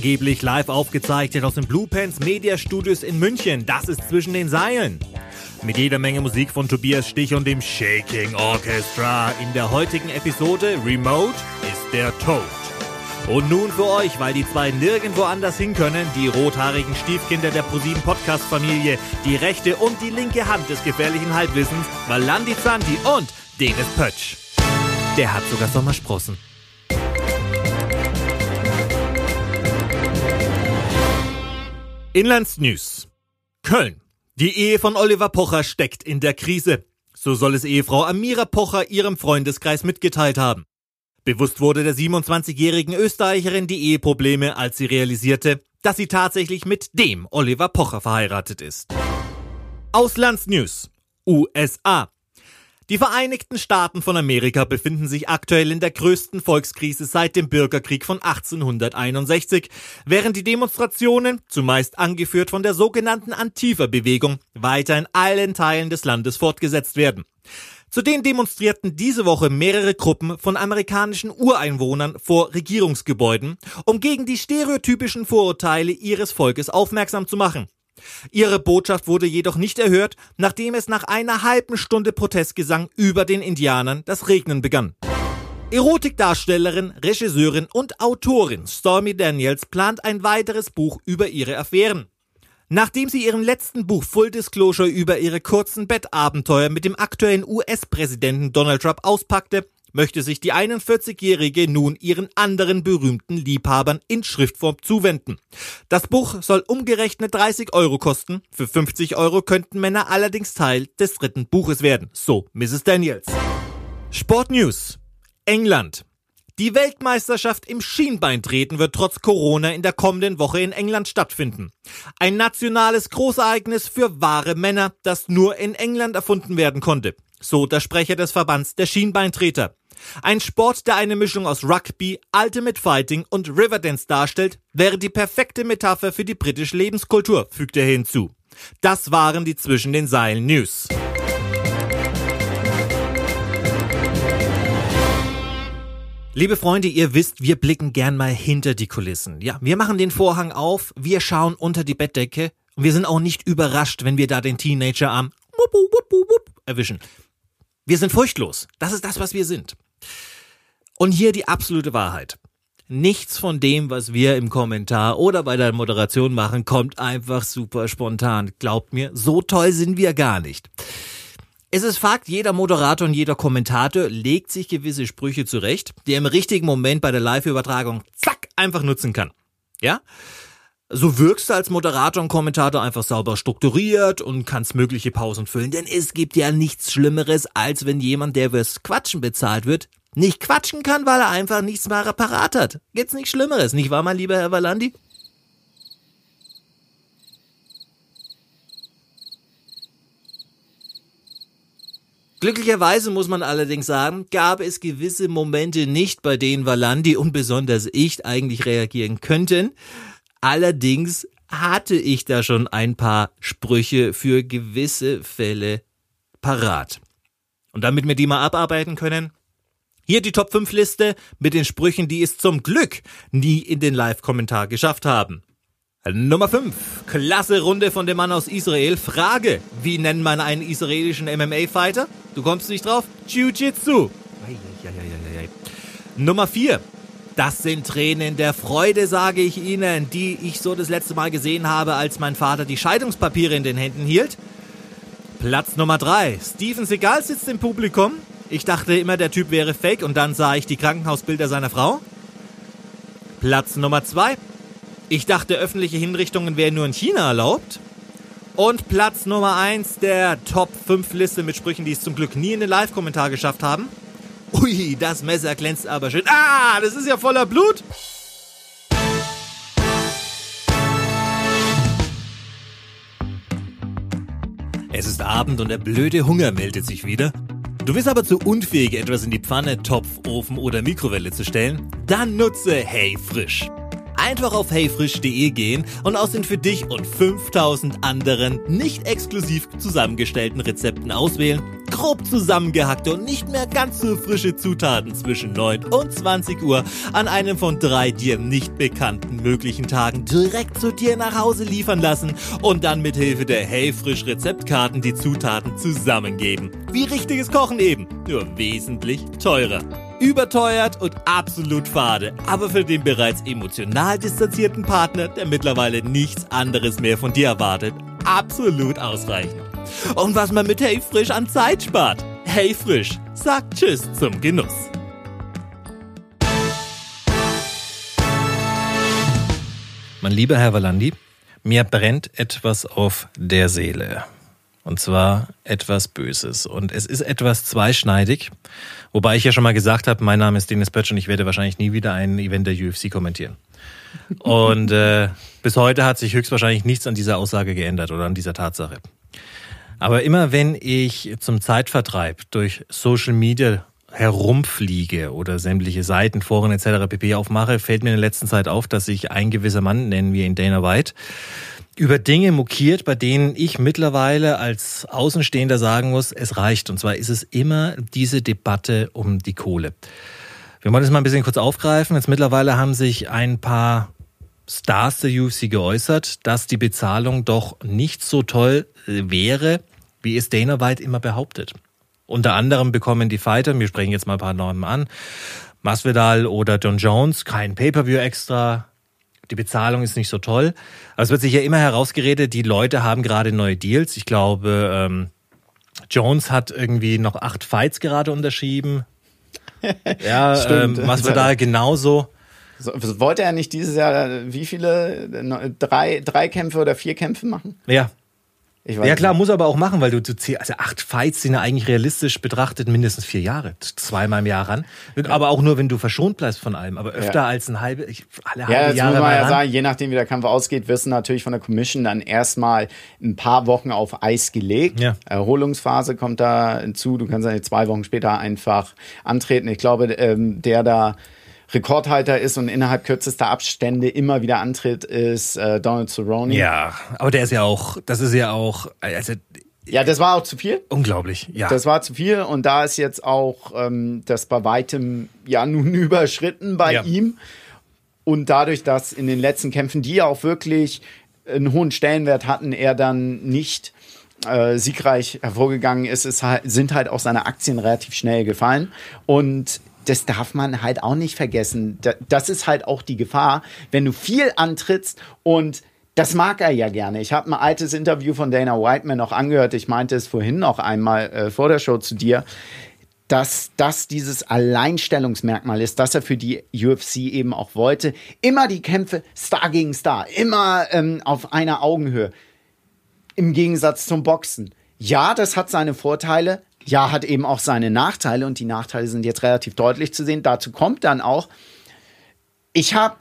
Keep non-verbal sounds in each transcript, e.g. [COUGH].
Angeblich live aufgezeichnet aus den Blue Pants Media Studios in München. Das ist zwischen den Seilen. Mit jeder Menge Musik von Tobias Stich und dem Shaking Orchestra. In der heutigen Episode Remote ist der Tod. Und nun für euch, weil die zwei nirgendwo anders hin können, die rothaarigen Stiefkinder der ProSieben Podcast Familie, die rechte und die linke Hand des gefährlichen Halbwissens, Valandi Zanti und Denis Pötsch. Der hat sogar Sommersprossen. Inlandsnews. Köln. Die Ehe von Oliver Pocher steckt in der Krise. So soll es Ehefrau Amira Pocher ihrem Freundeskreis mitgeteilt haben. Bewusst wurde der 27-jährigen Österreicherin die Eheprobleme, als sie realisierte, dass sie tatsächlich mit dem Oliver Pocher verheiratet ist. Auslandsnews. USA. Die Vereinigten Staaten von Amerika befinden sich aktuell in der größten Volkskrise seit dem Bürgerkrieg von 1861, während die Demonstrationen, zumeist angeführt von der sogenannten Antifa-Bewegung, weiter in allen Teilen des Landes fortgesetzt werden. Zudem demonstrierten diese Woche mehrere Gruppen von amerikanischen Ureinwohnern vor Regierungsgebäuden, um gegen die stereotypischen Vorurteile ihres Volkes aufmerksam zu machen. Ihre Botschaft wurde jedoch nicht erhört, nachdem es nach einer halben Stunde Protestgesang über den Indianern das Regnen begann. Erotikdarstellerin, Regisseurin und Autorin Stormy Daniels plant ein weiteres Buch über ihre Affären. Nachdem sie ihren letzten Buch Full Disclosure über ihre kurzen Bettabenteuer mit dem aktuellen US-Präsidenten Donald Trump auspackte, möchte sich die 41-Jährige nun ihren anderen berühmten Liebhabern in Schriftform zuwenden. Das Buch soll umgerechnet 30 Euro kosten. Für 50 Euro könnten Männer allerdings Teil des dritten Buches werden. So, Mrs. Daniels. Sport News. England. Die Weltmeisterschaft im Schienbeintreten wird trotz Corona in der kommenden Woche in England stattfinden. Ein nationales Großereignis für wahre Männer, das nur in England erfunden werden konnte. So der Sprecher des Verbands der Schienbeintreter. Ein Sport, der eine Mischung aus Rugby, Ultimate Fighting und Riverdance darstellt, wäre die perfekte Metapher für die britische Lebenskultur, fügt er hinzu. Das waren die zwischen den Seilen News. Liebe Freunde, ihr wisst, wir blicken gern mal hinter die Kulissen. Ja, wir machen den Vorhang auf, wir schauen unter die Bettdecke und wir sind auch nicht überrascht, wenn wir da den Teenager am erwischen. Wir sind furchtlos. Das ist das, was wir sind. Und hier die absolute Wahrheit. Nichts von dem, was wir im Kommentar oder bei der Moderation machen, kommt einfach super spontan. Glaubt mir, so toll sind wir gar nicht. Es ist Fakt, jeder Moderator und jeder Kommentator legt sich gewisse Sprüche zurecht, die er im richtigen Moment bei der Live-Übertragung zack einfach nutzen kann. Ja? So wirkst du als Moderator und Kommentator einfach sauber strukturiert und kannst mögliche Pausen füllen, denn es gibt ja nichts Schlimmeres, als wenn jemand, der fürs Quatschen bezahlt wird, nicht quatschen kann, weil er einfach nichts mehr parat hat. Gibt's nichts Schlimmeres, nicht wahr, mein lieber Herr Valandi? Glücklicherweise muss man allerdings sagen, gab es gewisse Momente nicht, bei denen Valandi und besonders ich eigentlich reagieren könnten. Allerdings hatte ich da schon ein paar Sprüche für gewisse Fälle parat. Und damit wir die mal abarbeiten können, hier die Top 5 Liste mit den Sprüchen, die es zum Glück nie in den Live-Kommentar geschafft haben. Nummer 5. Klasse Runde von dem Mann aus Israel. Frage. Wie nennt man einen israelischen MMA-Fighter? Du kommst nicht drauf? Jiu-Jitsu. Nummer 4. Das sind Tränen der Freude, sage ich Ihnen, die ich so das letzte Mal gesehen habe, als mein Vater die Scheidungspapiere in den Händen hielt. Platz Nummer 3. Steven Seagal sitzt im Publikum. Ich dachte immer, der Typ wäre fake und dann sah ich die Krankenhausbilder seiner Frau. Platz Nummer 2. Ich dachte, öffentliche Hinrichtungen wären nur in China erlaubt. Und Platz Nummer 1 der Top 5 Liste mit Sprüchen, die es zum Glück nie in den Live-Kommentar geschafft haben. Ui, das Messer glänzt aber schön. Ah, das ist ja voller Blut. Es ist Abend und der blöde Hunger meldet sich wieder. Du bist aber zu unfähig, etwas in die Pfanne, Topf, Ofen oder Mikrowelle zu stellen? Dann nutze Hey Frisch. Einfach auf heyfrisch.de gehen und aus den für dich und 5000 anderen nicht exklusiv zusammengestellten Rezepten auswählen, grob zusammengehackte und nicht mehr ganz so frische Zutaten zwischen 9 und 20 Uhr an einem von drei dir nicht bekannten möglichen Tagen direkt zu dir nach Hause liefern lassen und dann mit Hilfe der Heyfrisch Rezeptkarten die Zutaten zusammengeben. Wie richtiges Kochen eben, nur wesentlich teurer überteuert und absolut fade, aber für den bereits emotional distanzierten Partner, der mittlerweile nichts anderes mehr von dir erwartet, absolut ausreichend. Und was man mit Hey Frisch an Zeit spart. Hey Frisch, sagt Tschüss zum Genuss. Mein lieber Herr Valandi, mir brennt etwas auf der Seele. Und zwar etwas Böses. Und es ist etwas zweischneidig. Wobei ich ja schon mal gesagt habe, mein Name ist Dennis Pötsch und ich werde wahrscheinlich nie wieder ein Event der UFC kommentieren. [LAUGHS] Und äh, bis heute hat sich höchstwahrscheinlich nichts an dieser Aussage geändert oder an dieser Tatsache. Aber immer wenn ich zum Zeitvertreib durch Social Media herumfliege oder sämtliche Seiten, Foren etc. pp. aufmache, fällt mir in der letzten Zeit auf, dass sich ein gewisser Mann, nennen wir ihn Dana White, über Dinge mokiert, bei denen ich mittlerweile als Außenstehender sagen muss, es reicht. Und zwar ist es immer diese Debatte um die Kohle. Wir wollen das mal ein bisschen kurz aufgreifen. Jetzt mittlerweile haben sich ein paar Stars der UFC geäußert, dass die Bezahlung doch nicht so toll wäre, wie es Dana White immer behauptet. Unter anderem bekommen die Fighter, wir sprechen jetzt mal ein paar Namen an, Masvidal oder John Jones kein Pay-per-view extra, die Bezahlung ist nicht so toll. Aber es wird sich ja immer herausgeredet, die Leute haben gerade neue Deals. Ich glaube, ähm, Jones hat irgendwie noch acht Fights gerade unterschrieben. [LAUGHS] ja, Stimmt. ähm, was wir da genauso. So, wollte er nicht dieses Jahr äh, wie viele? Drei, drei Kämpfe oder vier Kämpfe machen? Ja, ja klar, nicht. muss aber auch machen, weil du, du also acht Fights sind ja eigentlich realistisch betrachtet mindestens vier Jahre, zweimal im Jahr ran. Aber auch nur, wenn du verschont bleibst von allem. Aber öfter ja. als ein halbe, alle halbe ja, das Jahre muss man ja ran. sagen, je nachdem wie der Kampf ausgeht, wirst du natürlich von der Commission dann erstmal ein paar Wochen auf Eis gelegt. Ja. Erholungsphase kommt da hinzu. Du kannst dann zwei Wochen später einfach antreten. Ich glaube, ähm, der da Rekordhalter ist und innerhalb kürzester Abstände immer wieder antritt, ist äh, Donald Cerrone. Ja, aber der ist ja auch, das ist ja auch, also ja, das war auch zu viel. Unglaublich, ja. Das war zu viel und da ist jetzt auch ähm, das bei weitem ja nun [LAUGHS] überschritten bei ja. ihm. Und dadurch, dass in den letzten Kämpfen, die ja auch wirklich einen hohen Stellenwert hatten, er dann nicht äh, siegreich hervorgegangen ist, ist halt, sind halt auch seine Aktien relativ schnell gefallen. Und das darf man halt auch nicht vergessen. Das ist halt auch die Gefahr, wenn du viel antrittst und das mag er ja gerne. Ich habe ein altes Interview von Dana White mir noch angehört. Ich meinte es vorhin noch einmal äh, vor der Show zu dir, dass das dieses Alleinstellungsmerkmal ist, das er für die UFC eben auch wollte. Immer die Kämpfe Star gegen Star, immer ähm, auf einer Augenhöhe. Im Gegensatz zum Boxen. Ja, das hat seine Vorteile, ja, hat eben auch seine Nachteile und die Nachteile sind jetzt relativ deutlich zu sehen. Dazu kommt dann auch, ich habe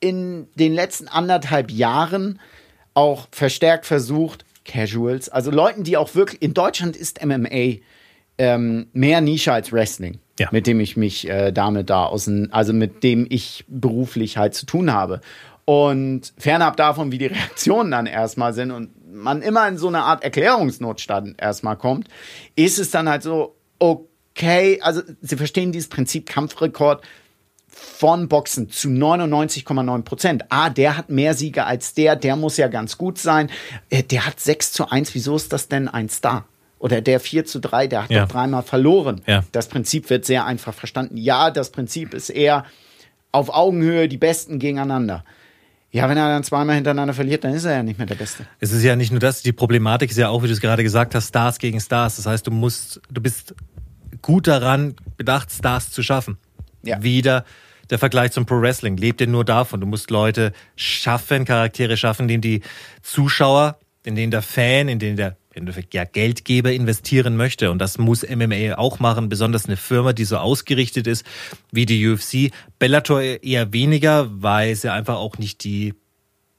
in den letzten anderthalb Jahren auch verstärkt versucht, Casuals, also Leuten, die auch wirklich, in Deutschland ist MMA ähm, mehr Nische als Wrestling, ja. mit dem ich mich äh, damit da außen, also mit dem ich beruflich halt zu tun habe. Und fernab davon, wie die [LAUGHS] Reaktionen dann erstmal sind und man immer in so eine Art Erklärungsnotstand erstmal kommt, ist es dann halt so, okay, also sie verstehen dieses Prinzip Kampfrekord von Boxen zu 99,9 Prozent. Ah, der hat mehr Siege als der, der muss ja ganz gut sein. Äh, der hat 6 zu 1, wieso ist das denn ein Star? Oder der 4 zu 3, der hat ja. doch dreimal verloren. Ja. Das Prinzip wird sehr einfach verstanden. Ja, das Prinzip ist eher auf Augenhöhe die Besten gegeneinander. Ja, wenn er dann zweimal hintereinander verliert, dann ist er ja nicht mehr der Beste. Es ist ja nicht nur das, die Problematik ist ja auch, wie du es gerade gesagt hast, Stars gegen Stars. Das heißt, du musst, du bist gut daran bedacht, Stars zu schaffen. Ja. Wieder der Vergleich zum Pro Wrestling lebt ja nur davon. Du musst Leute schaffen, Charaktere schaffen, in denen die Zuschauer, in denen der Fan, in denen der Endeffekt ja Geldgeber investieren möchte. Und das muss MMA auch machen, besonders eine Firma, die so ausgerichtet ist wie die UFC. Bellator eher weniger, weil sie einfach auch nicht die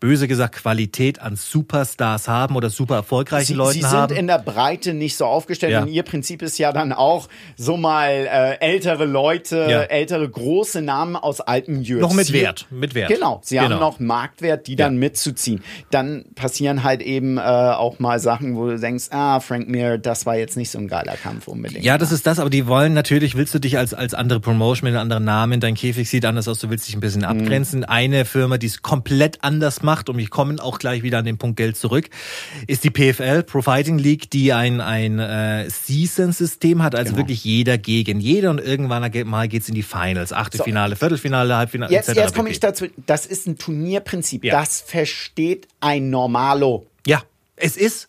böse gesagt, Qualität an Superstars haben oder super erfolgreichen sie, Leuten sie sind haben. in der Breite nicht so aufgestellt Ja. und ihr Prinzip ist ja dann auch so mal äh, ältere Leute, Ja. ältere große Namen aus alten UFC. Noch mit Wert, mit Wert. Genau, sie haben Genau. noch Marktwert, die dann mitzuziehen. Dann passieren halt eben äh, auch mal Sachen, wo du denkst, ah, Frank Mir, das war jetzt nicht so ein geiler Kampf unbedingt. Ja, das ist das, aber die wollen natürlich, willst du dich als, als andere Promotion mit einem anderen Namen, dein Käfig sieht anders aus, du willst dich ein bisschen Mhm. abgrenzen. Eine Firma, die es komplett anders macht, und wir kommen auch gleich wieder an den Punkt Geld zurück, ist die PFL, Pro Fighting League, die ein, ein äh, Season-System hat, also Genau. wirklich jeder gegen jeder und irgendwann mal geht's in die Finals, Achtelfinale, Viertelfinale, Halbfinale, Jetzt, etc. jetzt komme ich dazu. Das ist ein Turnierprinzip. Ja. Das versteht ein Normalo. Ja, es ist,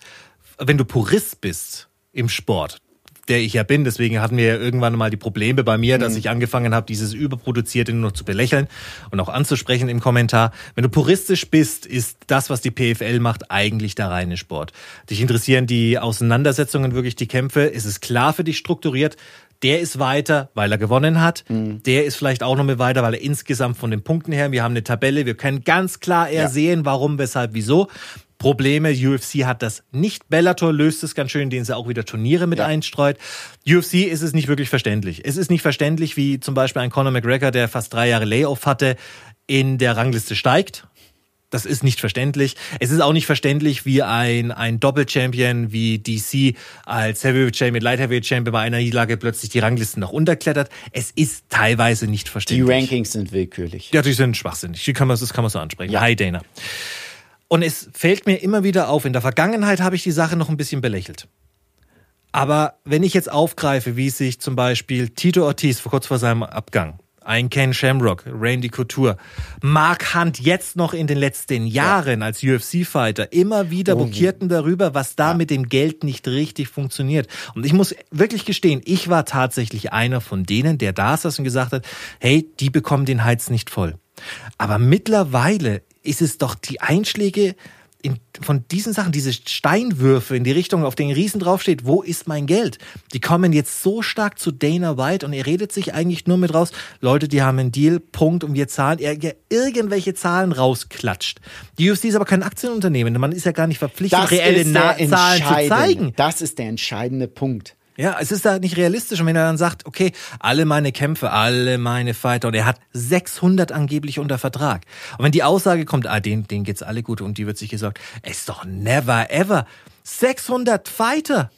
wenn du Purist bist im Sport, der ich ja bin, deswegen hatten wir ja irgendwann mal die Probleme bei mir, dass ich angefangen habe, dieses Überproduzierte nur noch zu belächeln und auch anzusprechen im Kommentar. Wenn du puristisch bist, ist das, was die PFL macht, eigentlich der reine Sport. Dich interessieren die Auseinandersetzungen, wirklich die Kämpfe. Es ist klar für dich strukturiert. Der ist weiter, weil er gewonnen hat. Der ist vielleicht auch noch mal weiter, weil er insgesamt von den Punkten her, wir haben eine Tabelle, wir können ganz klar eher Ja. sehen, warum, weshalb, wieso. Probleme. UFC hat das nicht. Bellator löst es ganz schön, indem sie auch wieder Turniere mit Ja. einstreut. UFC ist es nicht wirklich verständlich. Es ist nicht verständlich, wie zum Beispiel ein Conor McGregor, der fast drei Jahre Layoff hatte, in der Rangliste steigt. Das ist nicht verständlich. Es ist auch nicht verständlich, wie ein, ein Doppel-Champion wie DC als Heavyweight Champion, Light Heavyweight Champion bei einer Niederlage plötzlich die Ranglisten nach unterklettert. Es ist teilweise nicht Die verständlich. Rankings sind willkürlich. Ja, die sind schwachsinnig. Die kann man, das kann man so ansprechen. Ja. Hi, Dana. Und es fällt mir immer wieder auf, in der Vergangenheit habe ich die Sache noch ein bisschen belächelt. Aber wenn ich jetzt aufgreife, wie sich zum Beispiel Tito Ortiz vor kurz vor seinem Abgang, ein Ken Shamrock, Randy Couture, Mark Hunt jetzt noch in den letzten Jahren als UFC-Fighter immer wieder bokierten darüber, was da mit dem Geld nicht richtig funktioniert. Und ich muss wirklich gestehen, ich war tatsächlich einer von denen, der da saß und gesagt hat, hey, die bekommen den Hals nicht voll. Aber mittlerweile ist es doch die Einschläge in, von diesen Sachen, diese Steinwürfe in die Richtung, auf den Riesen draufsteht, wo ist mein Geld? Die kommen jetzt so stark zu Dana White und er redet sich eigentlich nur mit raus, Leute, die haben einen Deal, Punkt, und wir zahlen, er, er irgendwelche Zahlen rausklatscht. Die UFC ist aber kein Aktienunternehmen, man ist ja gar nicht verpflichtet, Das reelle Zahlen zu zeigen. Das ist der entscheidende Punkt. Ja, es ist da nicht realistisch. Und wenn er dann sagt, okay, alle meine Kämpfe, alle meine Fighter, und er hat 600 angeblich unter Vertrag. Und wenn die Aussage kommt, ah, denen, denen geht's alle gut, und die wird sich gesagt, es ist doch never ever. 600 Fighter!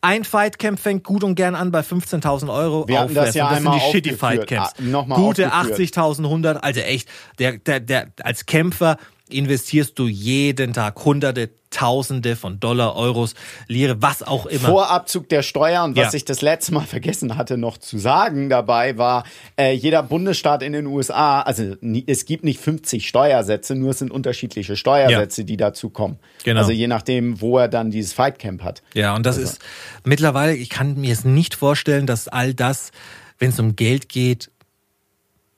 Ein Fightcamp fängt gut und gern an bei 15.000 Euro. Wir hatten das aufwärts. ja das sind die shitty. Fightcamps. Ah, nochmal Gute aufgeführt. 80.000, 100. Also echt, der, der, der, als Kämpfer investierst du jeden Tag Hunderte, Tausende von Dollar, Euros, Lire, was auch immer. Vor Abzug der Steuer und was Ja. ich das letzte Mal vergessen hatte noch zu sagen dabei war, äh, jeder Bundesstaat in den USA, also es gibt nicht 50 Steuersätze, nur es sind unterschiedliche Steuersätze, die dazu kommen. Genau. Also je nachdem, wo er dann dieses Fightcamp hat. Ja, und das Also ist mittlerweile, ich kann mir es nicht vorstellen, dass all das, wenn es um Geld geht,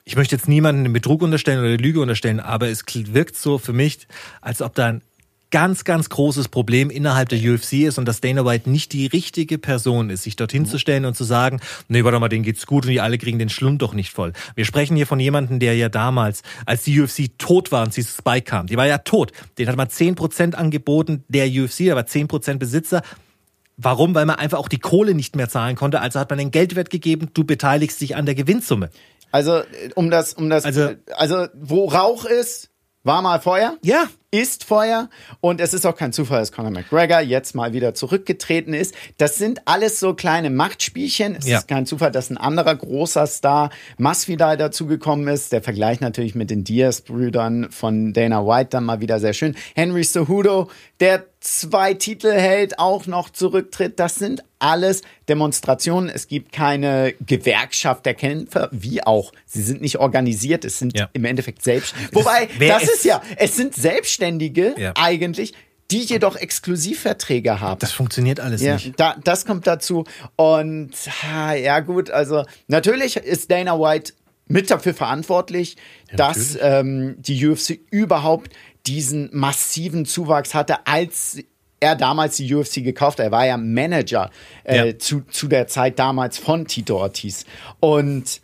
ich möchte jetzt niemanden den Betrug unterstellen oder Lüge unterstellen, aber es wirkt so für mich, als ob da ein ganz, ganz großes Problem innerhalb der UFC ist und dass Dana White nicht die richtige Person ist, sich dorthin zu stellen und zu sagen, nee, warte mal, denen geht's gut und die alle kriegen den Schlund doch nicht voll. Wir sprechen hier von jemandem, der ja damals, als die UFC tot war und sie Spike kam, die war ja tot. Den hat man 10% angeboten, der UFC, der war 10% Besitzer. Warum? Weil man einfach auch die Kohle nicht mehr zahlen konnte. Also hat man den Geldwert gegeben, du beteiligst dich an der Gewinnsumme. Also äh, um das, um das, Also- also wo Rauch ist, war mal Feuer. Ja. ist Feuer und es ist auch kein Zufall, dass Conor McGregor jetzt mal wieder zurückgetreten ist. Das sind alles so kleine Machtspielchen. Es Ja. ist kein Zufall, dass ein anderer großer Star Masvidal dazugekommen ist. Der Vergleich natürlich mit den Diaz-Brüdern von Dana White dann mal wieder sehr schön. Henry Cejudo, der zwei Titel hält, auch noch zurücktritt. Das sind alles Demonstrationen. Es gibt keine Gewerkschaft der Kämpfer, wie auch. Sie sind nicht organisiert. Es sind Ja. im Endeffekt selbst. Wobei, das ist- ist ja, es sind Selbstständige Ja. eigentlich, die jedoch Exklusivverträge haben. Das funktioniert alles ja, nicht. da, das kommt dazu. Und ha, ja gut, also natürlich ist Dana White mit dafür verantwortlich, dass ähm, die UFC überhaupt diesen massiven Zuwachs hatte, als er damals die UFC gekauft hat. Er war ja Manager äh, Ja. zu, zu der Zeit damals von Tito Ortiz. Und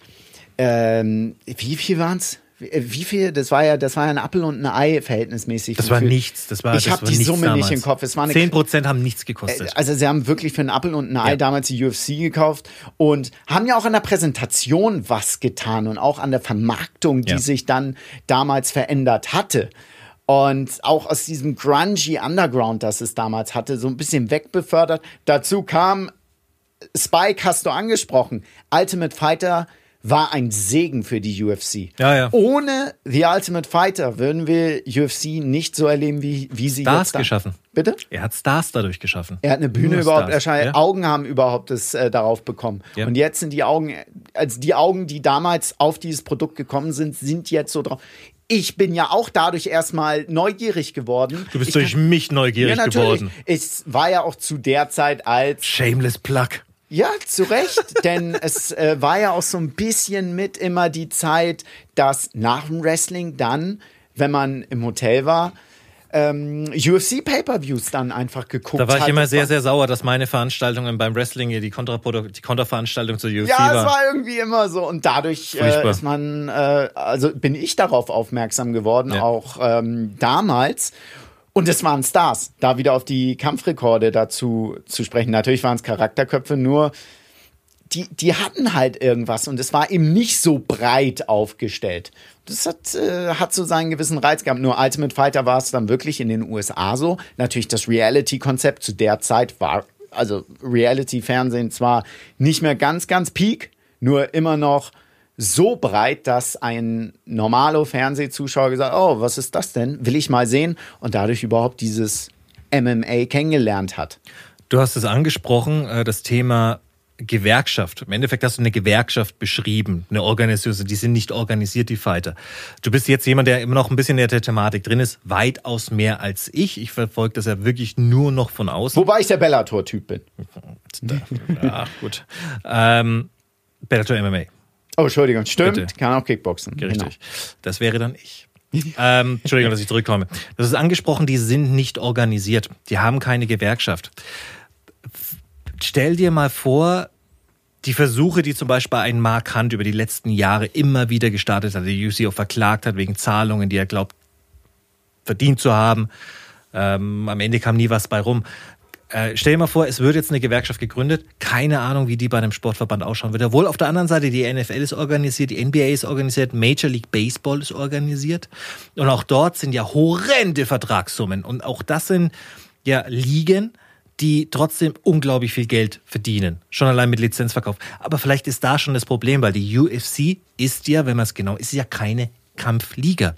ähm, wie viel waren's? wie viel, das war ja, das war ja ein Apfel und ein Ei verhältnismäßig. Das war nichts, das war Ich habe die Summe damals. nicht im Kopf. Es war eine, 10% haben nichts gekostet. Also sie haben wirklich für einen Apfel und ein Ei ja. damals die UFC gekauft und haben ja auch an der Präsentation was getan und auch an der Vermarktung, die ja. sich dann damals verändert hatte. Und auch aus diesem grungy Underground, das es damals hatte, so ein bisschen wegbefördert. Dazu kam Spike, hast du angesprochen. Ultimate Fighter war ein Segen für die UFC. Ja, ja. Ohne The Ultimate Fighter würden wir UFC nicht so erleben, wie, wie sie Stars jetzt da. geschaffen. Bitte? Er hat Stars dadurch geschaffen. Er hat eine Bühne Nur überhaupt erscheint. Ja. Augen haben überhaupt das äh, darauf bekommen. Und jetzt sind die Augen, also die Augen, die damals auf dieses Produkt gekommen sind, sind jetzt so drauf. Ich bin ja auch dadurch erstmal neugierig geworden. Du bist ich durch kann, mich neugierig ja, geworden. Es war ja auch zu der Zeit als Shameless Plug. Ja, zu Recht, [LAUGHS] denn es äh, war ja auch so ein bisschen mit immer die Zeit, dass nach dem Wrestling dann, wenn man im Hotel war, ähm, UFC-Pay-Per-Views dann einfach geguckt Da war ich hat. immer sehr, sehr sauer, dass meine Veranstaltungen beim Wrestling die, die Konterveranstaltung zur UFC ja, war. Ja, es war irgendwie immer so und dadurch äh, ist man, äh, also bin ich darauf aufmerksam geworden, ja. auch ähm, damals. Und es waren Stars, da wieder auf die Kampfrekorde dazu zu sprechen. Natürlich waren es Charakterköpfe, nur die, die hatten halt irgendwas und es war eben nicht so breit aufgestellt. Das hat, äh, hat so seinen gewissen Reiz gehabt. Nur Ultimate Fighter war es dann wirklich in den USA so. Natürlich das Reality-Konzept zu der Zeit war, also Reality-Fernsehen zwar nicht mehr ganz, ganz peak, nur immer noch so breit, dass ein normaler Fernsehzuschauer gesagt, oh, was ist das denn? Will ich mal sehen und dadurch überhaupt dieses MMA kennengelernt hat. Du hast es angesprochen, äh, das Thema Gewerkschaft. Im Endeffekt hast du eine Gewerkschaft beschrieben, eine Organisation, die sind nicht organisiert, die Fighter. Du bist jetzt jemand, der immer noch ein bisschen in der Thematik drin ist, weitaus mehr als ich. Ich verfolge das ja wirklich nur noch von außen. Wobei ich der Bellator-Typ bin. [LAUGHS] Ach, gut. Ähm, Bellator MMA. Oh, Entschuldigung, stimmt. Bitte. Kann auch Kickboxen. Richtig. Genau. Das wäre dann ich. [LAUGHS] ähm, Entschuldigung, dass ich zurückkomme. Das ist angesprochen, die sind nicht organisiert. Die haben keine Gewerkschaft. Stell dir mal vor, die Versuche, die zum Beispiel ein Mark Hunt über die letzten Jahre immer wieder gestartet hat, die UC auch verklagt hat wegen Zahlungen, die er glaubt verdient zu haben. Ähm, am Ende kam nie was bei rum. Äh, stell dir mal vor, es wird jetzt eine Gewerkschaft gegründet. Keine Ahnung, wie die bei einem Sportverband ausschauen würde. Wohl auf der anderen Seite, die NFL ist organisiert, die NBA ist organisiert, Major League Baseball ist organisiert. Und auch dort sind ja horrende Vertragssummen. Und auch das sind ja Ligen, die trotzdem unglaublich viel Geld verdienen. Schon allein mit Lizenzverkauf. Aber vielleicht ist da schon das Problem, weil die UFC ist ja, wenn man es genau, ist ja keine Kampfliga.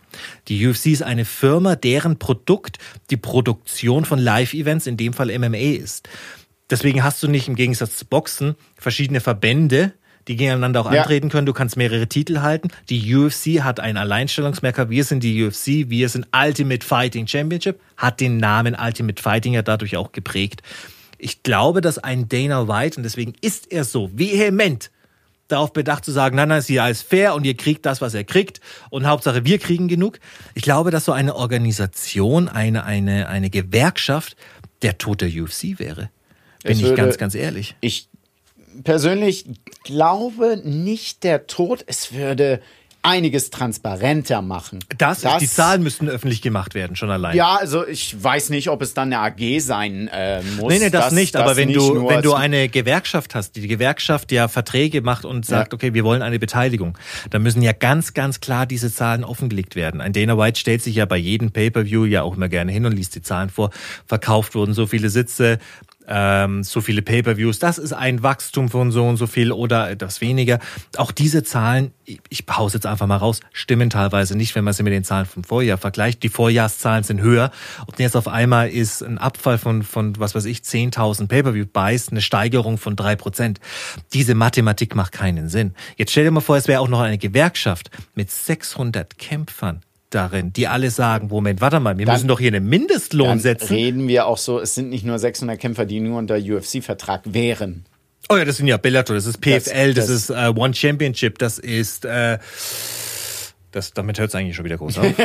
Die UFC ist eine Firma, deren Produkt die Produktion von Live-Events, in dem Fall MMA ist. Deswegen hast du nicht im Gegensatz zu Boxen verschiedene Verbände, die gegeneinander auch ja. antreten können. Du kannst mehrere Titel halten. Die UFC hat ein Alleinstellungsmerkmal. Wir sind die UFC, wir sind Ultimate Fighting Championship, hat den Namen Ultimate Fighting ja dadurch auch geprägt. Ich glaube, dass ein Dana White, und deswegen ist er so vehement darauf bedacht zu sagen, nein, nein, ist alles fair und ihr kriegt das, was er kriegt und Hauptsache wir kriegen genug. Ich glaube, dass so eine Organisation, eine, eine, eine Gewerkschaft der Tod der UFC wäre. Bin ich ganz, ganz ehrlich. Ich persönlich glaube nicht der Tod, es würde einiges transparenter machen. Das, das, die Zahlen müssten öffentlich gemacht werden, schon allein. Ja, also ich weiß nicht, ob es dann eine AG sein äh, muss. Nee, nee, das, das nicht, das aber wenn nicht du, wenn du eine Gewerkschaft hast, die, die Gewerkschaft ja Verträge macht und sagt, ja. okay, wir wollen eine Beteiligung, dann müssen ja ganz, ganz klar diese Zahlen offengelegt werden. Ein Dana White stellt sich ja bei jedem Pay-Per-View ja auch immer gerne hin und liest die Zahlen vor. Verkauft wurden so viele Sitze, ähm, so viele Pay-per-Views, das ist ein Wachstum von so und so viel oder etwas weniger. Auch diese Zahlen, ich pause jetzt einfach mal raus, stimmen teilweise nicht, wenn man sie mit den Zahlen vom Vorjahr vergleicht. Die Vorjahrszahlen sind höher und jetzt auf einmal ist ein Abfall von, von was weiß ich, 10.000 Pay-per-view-Buys eine Steigerung von drei Prozent. Diese Mathematik macht keinen Sinn. Jetzt stell dir mal vor, es wäre auch noch eine Gewerkschaft mit 600 Kämpfern darin, die alle sagen, Moment, warte mal, wir dann, müssen doch hier einen Mindestlohn dann setzen. reden wir auch so, es sind nicht nur 600 Kämpfer, die nur unter UFC-Vertrag wären. Oh ja, das sind ja Bellator, das ist PFL, das, das, das ist uh, One Championship, das ist... Äh, das, damit hört es eigentlich schon wieder groß auf. [LAUGHS]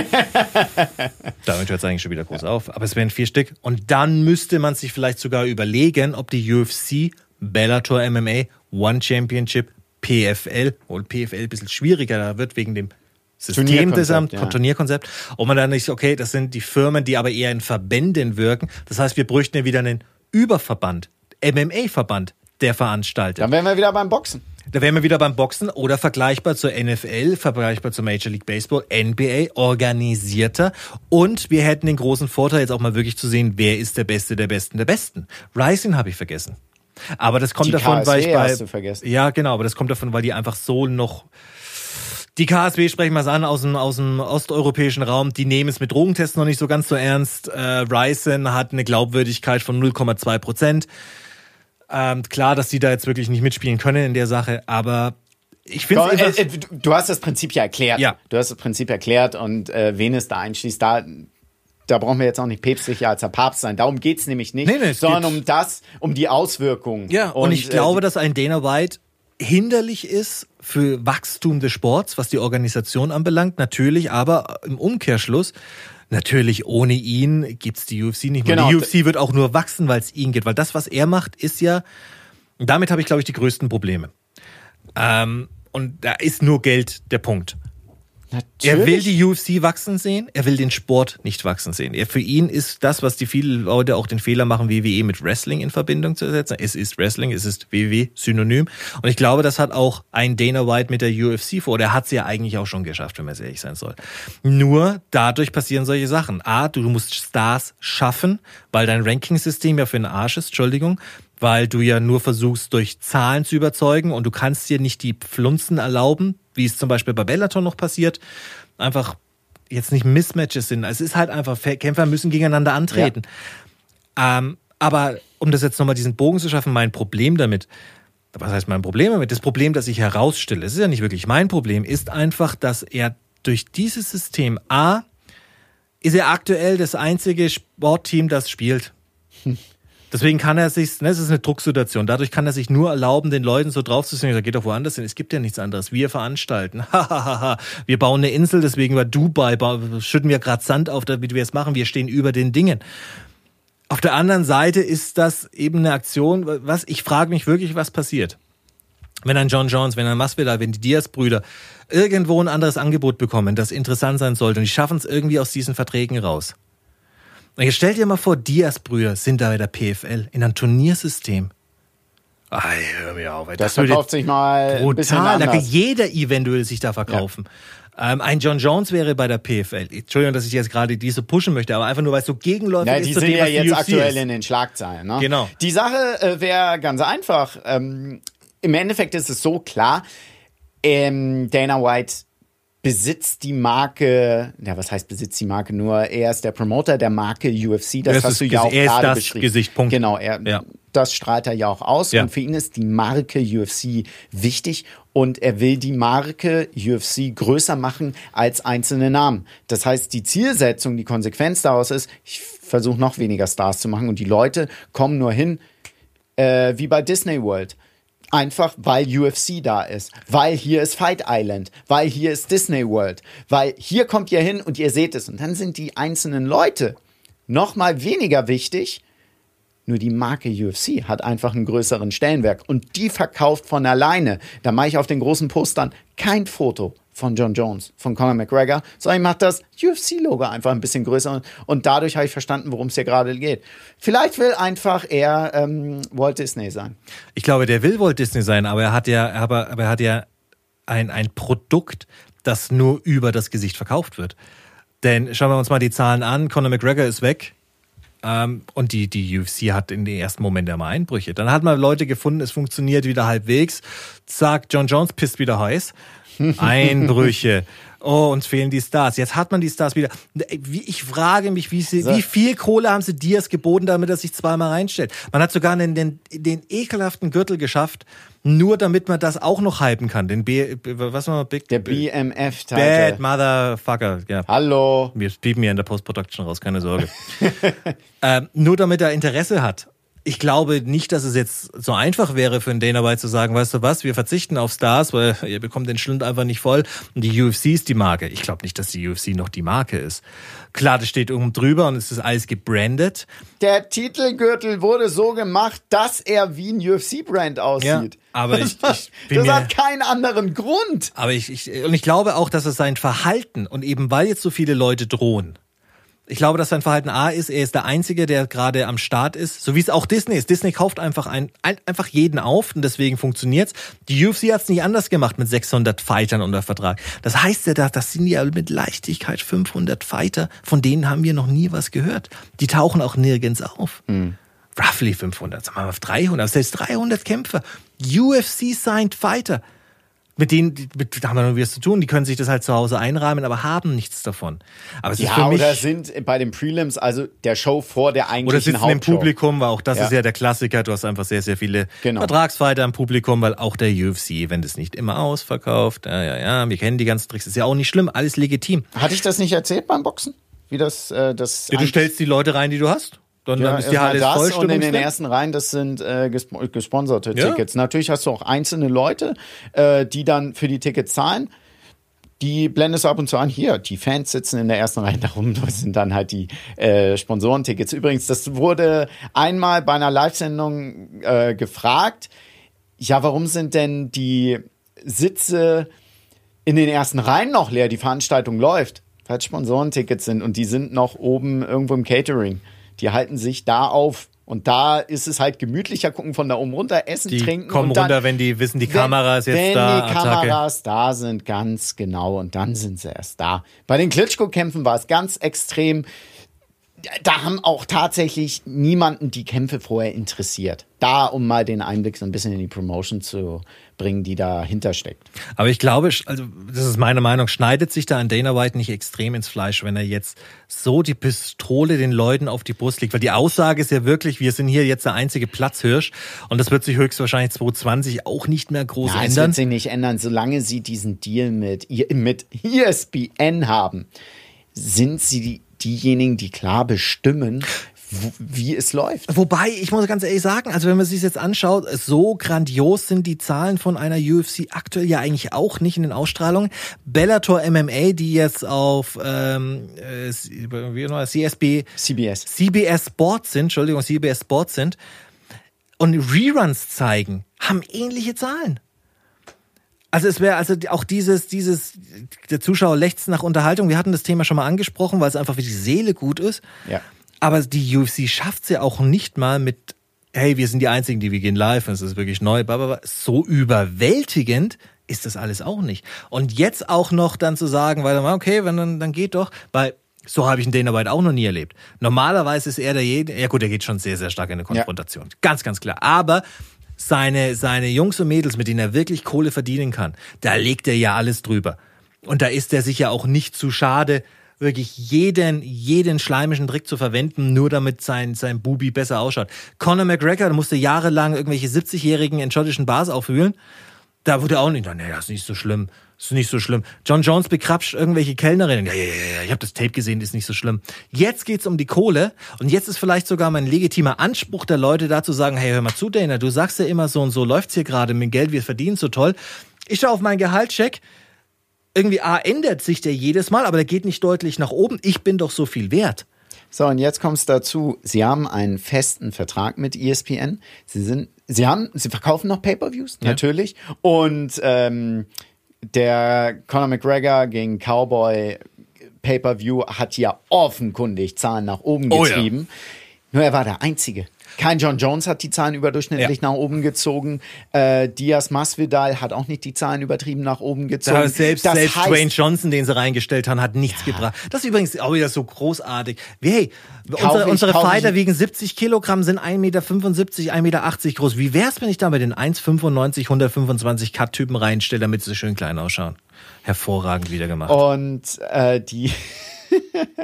damit hört es eigentlich schon wieder groß auf. Aber es wären vier Stück. Und dann müsste man sich vielleicht sogar überlegen, ob die UFC, Bellator MMA, One Championship, PFL, wohl PFL ein bisschen schwieriger da wird wegen dem System des ja. Turnierkonzept. Und man dann nicht, okay, das sind die Firmen, die aber eher in Verbänden wirken. Das heißt, wir bräuchten ja wieder einen Überverband, MMA-Verband, der veranstaltet. Dann wären wir wieder beim Boxen. Da wären wir wieder beim Boxen oder vergleichbar zur NFL, vergleichbar zur Major League Baseball, NBA, organisierter. Und wir hätten den großen Vorteil, jetzt auch mal wirklich zu sehen, wer ist der Beste der Besten der Besten. Rising habe ich vergessen. Aber das kommt die davon, KSW weil ich bei. Ja, genau, aber das kommt davon, weil die einfach so noch. Die KSW sprechen wir es an aus dem, aus dem osteuropäischen Raum. Die nehmen es mit Drogentests noch nicht so ganz so ernst. Äh, Ryzen hat eine Glaubwürdigkeit von 0,2 Prozent. Ähm, klar, dass die da jetzt wirklich nicht mitspielen können in der Sache, aber ich finde äh, äh, du hast das Prinzip ja erklärt. Ja. Du hast das Prinzip erklärt und äh, wen es da einschließt, da da brauchen wir jetzt auch nicht päpstlicher als der Papst sein. Darum geht's nämlich nicht, nee, nee, sondern um das, um die Auswirkungen. Ja, und, und ich äh, glaube, dass ein Dana White hinderlich ist für Wachstum des Sports, was die Organisation anbelangt, natürlich, aber im Umkehrschluss Natürlich, ohne ihn gibt's die UFC nicht mehr. Genau. Die UFC wird auch nur wachsen, weil es ihn geht. Weil das, was er macht, ist ja, damit habe ich, glaube ich, die größten Probleme. Ähm, und da ist nur Geld der Punkt. Natürlich. Er will die UFC wachsen sehen, er will den Sport nicht wachsen sehen. Er, für ihn ist das, was die vielen Leute auch den Fehler machen, WWE mit Wrestling in Verbindung zu setzen. Es ist Wrestling, es ist WWE synonym. Und ich glaube, das hat auch ein Dana White mit der UFC vor. Der hat es ja eigentlich auch schon geschafft, wenn man ehrlich sein soll. Nur dadurch passieren solche Sachen. A, du musst Stars schaffen, weil dein Ranking-System ja für den Arsch ist, Entschuldigung weil du ja nur versuchst, durch Zahlen zu überzeugen und du kannst dir nicht die Pflunzen erlauben, wie es zum Beispiel bei Bellator noch passiert. Einfach jetzt nicht Mismatches sind. Es ist halt einfach, Kämpfer müssen gegeneinander antreten. Ja. Ähm, aber um das jetzt nochmal diesen Bogen zu schaffen, mein Problem damit, was heißt mein Problem damit? Das Problem, das ich herausstelle, es ist ja nicht wirklich mein Problem, ist einfach, dass er durch dieses System A ist er aktuell das einzige Sportteam, das spielt. [LAUGHS] Deswegen kann er sich, ne, es ist eine Drucksituation, dadurch kann er sich nur erlauben, den Leuten so drauf zu singen, geht doch woanders hin, es gibt ja nichts anderes. Wir veranstalten. [LAUGHS] wir bauen eine Insel, deswegen war Dubai, schütten wir gerade Sand auf, damit wir es machen, wir stehen über den Dingen. Auf der anderen Seite ist das eben eine Aktion, was ich frage mich wirklich, was passiert. Wenn ein John Jones, wenn ein Masvidal, wenn die Diaz-Brüder irgendwo ein anderes Angebot bekommen, das interessant sein sollte und die schaffen es irgendwie aus diesen Verträgen raus und jetzt stell dir mal vor, Diaz-Brüder sind da bei der PFL in einem Turniersystem. Ay, hör mir auf. Das, das verkauft sich mal brutal. Da jeder Event würde sich da verkaufen. Ja. Ähm, ein John Jones wäre bei der PFL. Entschuldigung, dass ich jetzt gerade diese pushen möchte, aber einfach nur, weil es so gegenläufig ja, ist. Die sind dem, ja jetzt aktuell ist. in den Schlagzeilen. Ne? Genau. Die Sache äh, wäre ganz einfach. Ähm, Im Endeffekt ist es so klar, ähm, Dana White besitzt die Marke, ja, was heißt besitzt die Marke nur? Er ist der Promoter der Marke UFC, das, das hast du ja auch er gerade beschrieben. Gesicht, Punkt. Genau, er, ja. das strahlt er ja auch aus ja. und für ihn ist die Marke UFC wichtig und er will die Marke UFC größer machen als einzelne Namen. Das heißt, die Zielsetzung, die Konsequenz daraus ist, ich versuche noch weniger Stars zu machen und die Leute kommen nur hin, äh, wie bei Disney World. Einfach weil UFC da ist, weil hier ist Fight Island, weil hier ist Disney World, weil hier kommt ihr hin und ihr seht es. Und dann sind die einzelnen Leute noch mal weniger wichtig. Nur die Marke UFC hat einfach einen größeren Stellenwert und die verkauft von alleine. Da mache ich auf den großen Postern kein Foto von John Jones, von Conor McGregor, sondern ich mache das UFC-Logo einfach ein bisschen größer und dadurch habe ich verstanden, worum es hier gerade geht. Vielleicht will einfach er ähm, Walt Disney sein. Ich glaube, der will Walt Disney sein, aber er hat ja, aber, aber er hat ja ein, ein Produkt, das nur über das Gesicht verkauft wird. Denn schauen wir uns mal die Zahlen an. Conor McGregor ist weg. Ähm, und die, die UFC hat in den ersten Moment ja mal Einbrüche. Dann hat man Leute gefunden, es funktioniert wieder halbwegs. Zack, John Jones pisst wieder heiß. Einbrüche. Oh, uns fehlen die Stars. Jetzt hat man die Stars wieder. Ich frage mich, wie, sie, wie viel Kohle haben sie Diaz geboten, damit er sich zweimal reinstellt? Man hat sogar den, den, den ekelhaften Gürtel geschafft, nur damit man das auch noch hypen kann. Den B, was war Big? Der BMF Title. Bad Motherfucker. Ja. Hallo. Wir piepen hier in der Post-Production raus, keine Sorge. [LAUGHS] ähm, nur damit er Interesse hat ich glaube nicht, dass es jetzt so einfach wäre für einen Dana White zu sagen, weißt du was, wir verzichten auf Stars, weil ihr bekommt den Schlund einfach nicht voll und die UFC ist die Marke. Ich glaube nicht, dass die UFC noch die Marke ist. Klar, das steht oben drüber und es ist alles gebrandet. Der Titelgürtel wurde so gemacht, dass er wie ein UFC-Brand aussieht. Ja, aber ich, ich [LAUGHS] das hat keinen anderen Grund. Aber ich, ich, und ich glaube auch, dass es sein Verhalten und eben weil jetzt so viele Leute drohen, ich glaube, dass sein Verhalten A ist, er ist der Einzige, der gerade am Start ist, so wie es auch Disney ist. Disney kauft einfach ein, ein einfach jeden auf und deswegen funktioniert's. Die UFC hat's nicht anders gemacht mit 600 Fightern unter Vertrag. Das heißt ja, das sind ja mit Leichtigkeit 500 Fighter, von denen haben wir noch nie was gehört. Die tauchen auch nirgends auf. Mhm. Roughly 500, sagen wir mal 300, selbst 300 Kämpfer. UFC signed Fighter mit denen, mit, da haben wir noch was zu tun, die können sich das halt zu Hause einrahmen, aber haben nichts davon. Aber es ja, ist für mich, oder sind bei den Prelims, also der Show vor der eigentlichen Oder sitzen Hauptshow. im Publikum, weil auch das ja. ist ja der Klassiker, du hast einfach sehr, sehr viele genau. Vertragsfighter im Publikum, weil auch der UFC-Event ist nicht immer ausverkauft. Ja, ja, ja, wir kennen die ganzen Tricks, ist ja auch nicht schlimm, alles legitim. Hatte ich das nicht erzählt beim Boxen? Wie das, äh, das. Ja, du stellst die Leute rein, die du hast. Dann, ja, dann ist die Halle das und in den ersten Reihen, das sind äh, gesponserte ja. Tickets. Natürlich hast du auch einzelne Leute, äh, die dann für die Tickets zahlen. Die blendest du ab und zu an. Hier, die Fans sitzen in der ersten Reihe [LAUGHS] darum. Das sind dann halt die äh, Sponsorentickets. Übrigens, das wurde einmal bei einer Live-Sendung äh, gefragt. Ja, warum sind denn die Sitze in den ersten Reihen noch leer? Die Veranstaltung läuft, weil Sponsorentickets sind und die sind noch oben irgendwo im Catering die halten sich da auf. Und da ist es halt gemütlicher, gucken von da oben runter, essen, die trinken. Kommen und dann, runter, wenn die wissen, die Kamera ist jetzt wenn da. Wenn die Kameras da sind, ganz genau. Und dann sind sie erst da. Bei den Klitschko-Kämpfen war es ganz extrem. Da haben auch tatsächlich niemanden die Kämpfe vorher interessiert. Da, um mal den Einblick so ein bisschen in die Promotion zu bringen, die dahinter steckt. Aber ich glaube, also das ist meine Meinung, schneidet sich da an Dana White nicht extrem ins Fleisch, wenn er jetzt so die Pistole den Leuten auf die Brust legt. Weil die Aussage ist ja wirklich, wir sind hier jetzt der einzige Platzhirsch und das wird sich höchstwahrscheinlich 2020 auch nicht mehr groß ja, ändern. Das wird sich nicht ändern, solange sie diesen Deal mit, mit ESPN haben. Sind sie diejenigen, die klar bestimmen, wie es läuft. Wobei, ich muss ganz ehrlich sagen, also wenn man sich jetzt anschaut, so grandios sind die Zahlen von einer UFC aktuell ja eigentlich auch nicht in den Ausstrahlungen. Bellator MMA, die jetzt auf ähm, äh, wie noch, CSB, CBS. CBS Sports sind, Entschuldigung, CBS Sports sind und Reruns zeigen, haben ähnliche Zahlen. Also es wäre also auch dieses, dieses, der Zuschauer lechzt nach Unterhaltung. Wir hatten das Thema schon mal angesprochen, weil es einfach für die Seele gut ist. Ja. Aber die UFC schafft es ja auch nicht mal mit, hey, wir sind die Einzigen, die wir gehen live, es ist wirklich neu, aber so überwältigend ist das alles auch nicht. Und jetzt auch noch dann zu sagen, weil okay, wenn dann, dann geht doch, weil so habe ich einen Dana White auch noch nie erlebt. Normalerweise ist er der, ja gut, er geht schon sehr, sehr stark in eine Konfrontation. Ja. Ganz, ganz klar. Aber seine, seine Jungs und Mädels, mit denen er wirklich Kohle verdienen kann, da legt er ja alles drüber. Und da ist er sich ja auch nicht zu schade, wirklich jeden, jeden schleimischen Trick zu verwenden, nur damit sein, sein Bubi besser ausschaut. Conor McGregor musste jahrelang irgendwelche 70-Jährigen in schottischen Bars aufwühlen. Da wurde auch nicht, nee, das ist nicht so schlimm. Ist nicht so schlimm. John Jones bekrapscht irgendwelche Kellnerinnen. Ja, ja, ja, ich habe das Tape gesehen, ist nicht so schlimm. Jetzt geht's um die Kohle und jetzt ist vielleicht sogar mein legitimer Anspruch der Leute da zu sagen, hey, hör mal zu, Dana, du sagst ja immer so und so läuft's hier gerade mit Geld, wir verdienen so toll. Ich schaue auf meinen Gehaltscheck, irgendwie A, ändert sich der jedes Mal, aber der geht nicht deutlich nach oben. Ich bin doch so viel wert. So, und jetzt kommt es dazu, Sie haben einen festen Vertrag mit ESPN. Sie sind, Sie haben, Sie verkaufen noch Pay-Per-Views, ja. natürlich. Und ähm, der Conor McGregor gegen Cowboy Pay-Per-View hat ja offenkundig Zahlen nach oben getrieben. Oh ja. Nur er war der Einzige. Kein John Jones hat die Zahlen überdurchschnittlich ja. nach oben gezogen. Äh, Diaz Masvidal hat auch nicht die Zahlen übertrieben nach oben gezogen. Da selbst das selbst heißt, Dwayne Johnson, den sie reingestellt haben, hat nichts ja. gebracht. Das ist übrigens auch wieder so großartig. Wie, hey, unsere, ich, unsere Fighter ich. wiegen 70 Kilogramm, sind 1,75 Meter, 1,80 Meter groß. Wie wär's, wenn ich da bei den 1,95, 125 Cut-Typen reinstelle, damit sie schön klein ausschauen? Hervorragend wieder gemacht. Und äh, die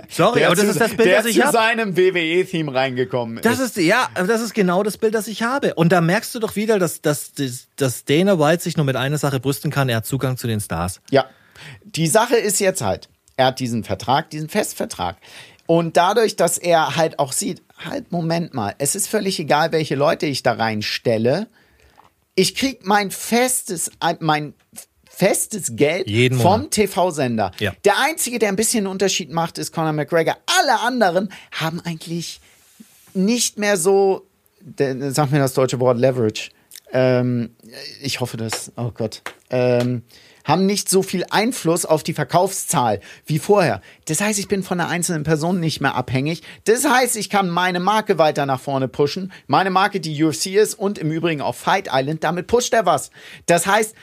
Sorry, aber das zu, ist das Bild, das ich habe. zu seinem WWE-Theme reingekommen ist. Das ist, ja, das ist genau das Bild, das ich habe. Und da merkst du doch wieder, dass, dass, dass Dana White sich nur mit einer Sache brüsten kann, er hat Zugang zu den Stars. Ja. Die Sache ist jetzt halt, er hat diesen Vertrag, diesen Festvertrag. Und dadurch, dass er halt auch sieht, halt, Moment mal. Es ist völlig egal, welche Leute ich da reinstelle. Ich krieg mein festes, mein festes Geld Jeden vom. TV-Sender. Ja. Der einzige, der ein bisschen einen Unterschied macht, ist Conor McGregor. Alle anderen haben eigentlich nicht mehr so, der- sag mir das deutsche Wort Leverage. Ähm, ich hoffe das, oh Gott. Ähm, haben nicht so viel Einfluss auf die Verkaufszahl wie vorher. Das heißt, ich bin von einer einzelnen Person nicht mehr abhängig. Das heißt, ich kann meine Marke weiter nach vorne pushen. Meine Marke, die UFC ist und im Übrigen auch Fight Island, damit pusht er was. Das heißt,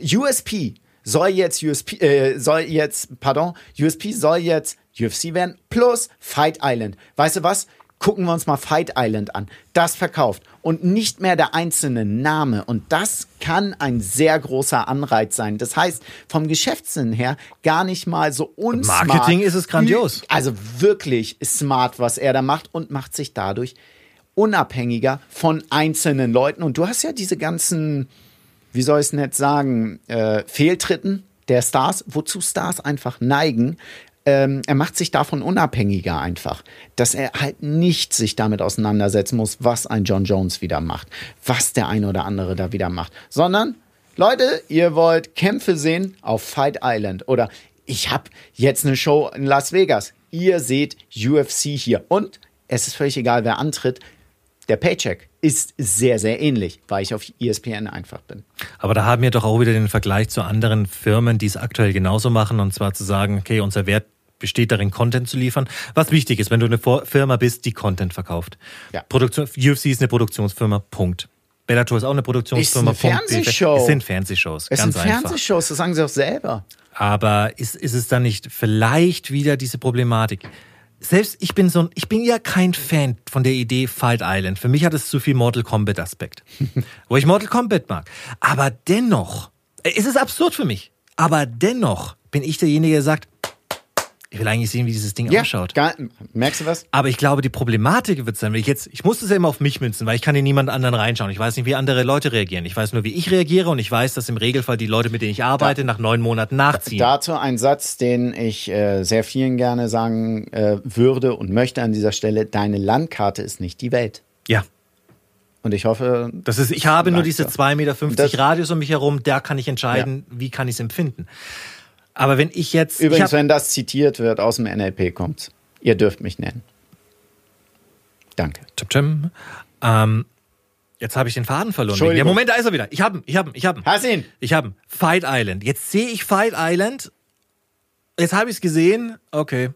USP soll jetzt USP, äh, soll jetzt, pardon, USP soll jetzt UFC werden plus Fight Island. Weißt du was? Gucken wir uns mal Fight Island an. Das verkauft und nicht mehr der einzelne Name. Und das kann ein sehr großer Anreiz sein. Das heißt, vom Geschäftssinn her gar nicht mal so unsmart. Marketing ist es grandios. Also wirklich smart, was er da macht und macht sich dadurch unabhängiger von einzelnen Leuten. Und du hast ja diese ganzen, wie soll ich es nicht sagen, äh, Fehltritten der Stars, wozu Stars einfach neigen. Ähm, er macht sich davon unabhängiger einfach, dass er halt nicht sich damit auseinandersetzen muss, was ein John Jones wieder macht, was der eine oder andere da wieder macht, sondern Leute, ihr wollt Kämpfe sehen auf Fight Island oder ich habe jetzt eine Show in Las Vegas. Ihr seht UFC hier und es ist völlig egal, wer antritt. Der Paycheck ist sehr, sehr ähnlich, weil ich auf ESPN einfach bin. Aber da haben wir doch auch wieder den Vergleich zu anderen Firmen, die es aktuell genauso machen, und zwar zu sagen, okay, unser Wert besteht darin, Content zu liefern. Was wichtig ist, wenn du eine Firma bist, die Content verkauft. Ja. Produktion, UFC ist eine Produktionsfirma, Punkt. Bellator ist auch eine Produktionsfirma, Ist eine. Fernsehshow. Es sind Fernsehshows, Es sind. Fernsehshows, das sagen sie auch selber. Aber ist, ist es dann nicht vielleicht wieder diese Problematik? Selbst ich bin so ein, ich bin ja kein Fan von der Idee Fight Island. Für mich hat es zu viel Mortal Kombat Aspekt. [LAUGHS] Wo ich Mortal Kombat mag. Aber dennoch, es ist absurd für mich. Aber dennoch bin ich derjenige, der sagt, ich will eigentlich sehen, wie dieses Ding ausschaut. gar, merkst du was? Aber ich glaube, die Problematik wird sein, wenn ich jetzt, ich muss das ja immer auf mich münzen, weil ich kann in niemand anderen reinschauen. Ich weiß nicht, wie andere Leute reagieren. Ich weiß nur, wie ich reagiere und ich weiß, dass im Regelfall die Leute, mit denen ich arbeite, nach neun Monaten nachziehen. Dazu ein Satz, den ich äh, sehr vielen gerne sagen äh, würde und möchte an dieser Stelle. Deine Landkarte ist nicht die Welt. ja. Und ich hoffe, Das ist, ich habe nur diese er. 2,50 Meter Das- Radius um mich herum, da kann ich entscheiden, wie kann ich es empfinden. Aber wenn ich jetzt. ich übrigens, hab, wenn das zitiert wird, aus dem NLP kommt, ihr dürft mich nennen. Danke. Tschim, tschim. Ähm, jetzt habe ich den Faden verloren. Ja. Moment, da ist er wieder. Ich habe ihn, ich habe ihn, ich habe ihn. Hast ihn? Ich habe ihn. Fight Island. Jetzt sehe ich Fight Island. Jetzt habe ich es gesehen. Okay.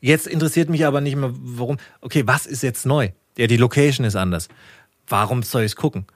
Jetzt interessiert mich aber nicht mehr, warum. Okay, was ist jetzt neu? Ja, die Location ist anders. Warum soll ich es gucken?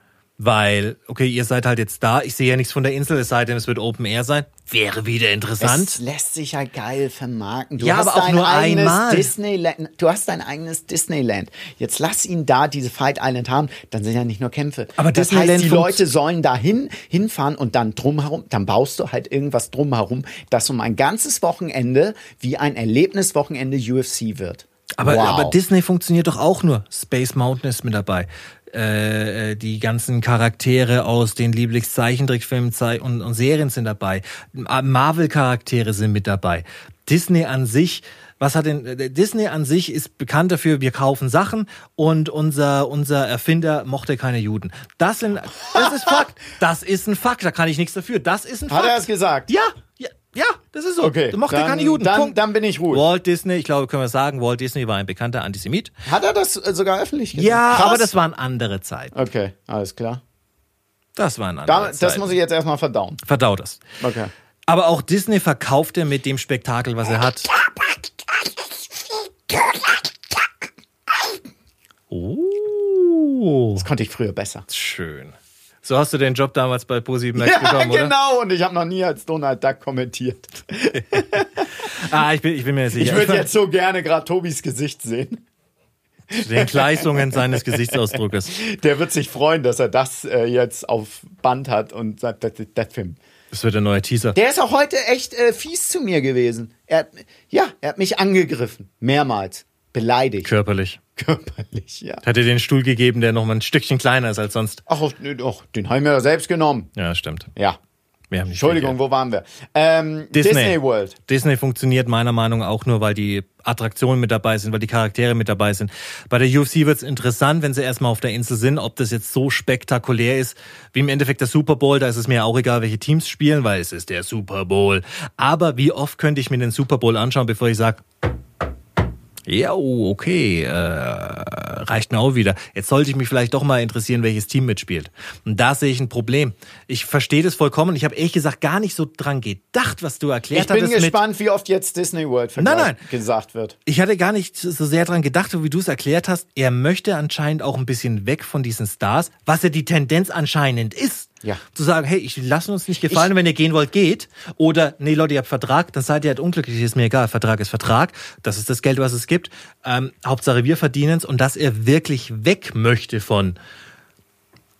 Weil, okay, ihr seid halt jetzt da. Ich sehe ja nichts von der Insel, es sei denn, es wird Open Air sein. Wäre wieder interessant. Es lässt sich ja geil vermarkten. Du Ja, hast aber auch dein nur eigenes einmal. Disneyland. Du hast dein eigenes Disneyland. Jetzt lass ihn da diese Fight Island haben. Dann sind ja nicht nur Kämpfe. Aber das Disneyland heißt, die Leute sollen dahin hinfahren und dann drumherum. Dann baust du halt irgendwas drumherum, das um ein ganzes Wochenende wie ein Erlebniswochenende UFC wird. Aber, wow. aber Disney funktioniert doch auch nur. Space Mountain ist mit dabei. Äh, die ganzen Charaktere aus den Lieblingszeichentrickfilmen zei- und, und Serien sind dabei. Marvel-Charaktere sind mit dabei. Disney an sich, was hat denn äh, Disney an sich ist bekannt dafür, wir kaufen Sachen und unser unser Erfinder mochte keine Juden. Das sind das ist Fakt. [LAUGHS] Das ist ein Fakt, da kann ich nichts dafür. Das ist ein Hat Fakt. er es gesagt? Ja, ja, das ist so. Okay, Du mochte dann- keine Juden. dann- Punkt. dann bin ich ruhig. Walt Disney, ich glaube, können wir sagen, Walt Disney war ein bekannter Antisemit. Hat er das äh, sogar öffentlich gesagt? Ja, Krass. aber das waren andere Zeiten. Okay, alles klar. Das waren andere Da, Zeiten. das muss ich jetzt erstmal verdauen. Verdau das. Okay. Aber auch Disney verkauft er mit dem Spektakel, was er hat. Oh, Das konnte ich früher besser. schön. So hast du den Job damals bei Posi Max Ja, bekommen, oder? genau. Und ich habe noch nie als Donald Duck kommentiert. [LAUGHS] Ah, ich bin, ich bin mir sicher. Ich würde jetzt so gerne gerade Tobis Gesicht sehen. den Gleißungen seines Gesichtsausdruckes. Der wird sich freuen, dass er das äh, jetzt auf Band hat und sagt, das das Film. Das wird der neue Teaser. Der ist auch heute echt äh, fies zu mir gewesen. Er ja, er hat mich angegriffen. Mehrmals. Beleidigt. Körperlich. Körperlich, ja. Hat er den Stuhl gegeben, der noch mal ein Stückchen kleiner ist als sonst. Ach, doch, den habe ich mir ja selbst genommen. Ja, stimmt. Ja. Entschuldigung, wo waren wir? Ähm, Disney. Disney. World. Disney funktioniert meiner Meinung nach auch nur, weil die Attraktionen mit dabei sind, weil die Charaktere mit dabei sind. Bei der UFC wird es interessant, wenn sie erstmal auf der Insel sind, ob das jetzt so spektakulär ist, wie im Endeffekt der Super Bowl. Da ist es mir auch egal, welche Teams spielen, weil es ist der Super Bowl. Aber wie oft könnte ich mir den Super Bowl anschauen, bevor ich sage, ja, okay, äh, reicht mir auch wieder. Jetzt sollte ich mich vielleicht doch mal interessieren, welches Team mitspielt. Und da sehe ich ein Problem. Ich verstehe das vollkommen. Ich habe ehrlich gesagt gar nicht so dran gedacht, was du erklärt hast. Ich bin gespannt, wie oft jetzt Disney World nein, nein. gesagt wird. Ich hatte gar nicht so sehr dran gedacht, wie du es erklärt hast. Er möchte anscheinend auch ein bisschen weg von diesen Stars, was ja die Tendenz anscheinend ist. Ja. Zu sagen, hey, ich lasse uns nicht gefallen, ich, wenn ihr gehen wollt, geht. Oder, nee, Leute, ihr habt Vertrag, dann seid ihr halt unglücklich, ist mir egal. Vertrag ist Vertrag. Das ist das Geld, was es gibt. Ähm, Hauptsache, wir verdienen es. Und dass er wirklich weg möchte von,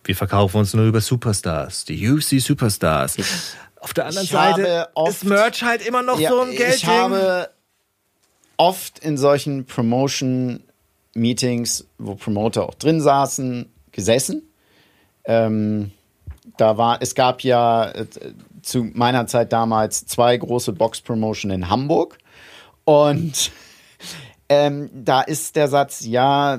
wir verkaufen uns nur über Superstars, die UFC Superstars. Ich, Auf der anderen Seite oft, ist Merch halt immer noch ja, so ein Geld. Ich habe oft in solchen Promotion-Meetings, wo Promoter auch drin saßen, gesessen. Ähm, da war, es gab ja äh, zu meiner Zeit damals zwei große Box-Promotion in Hamburg. Und [LAUGHS] ähm, da ist der Satz, ja,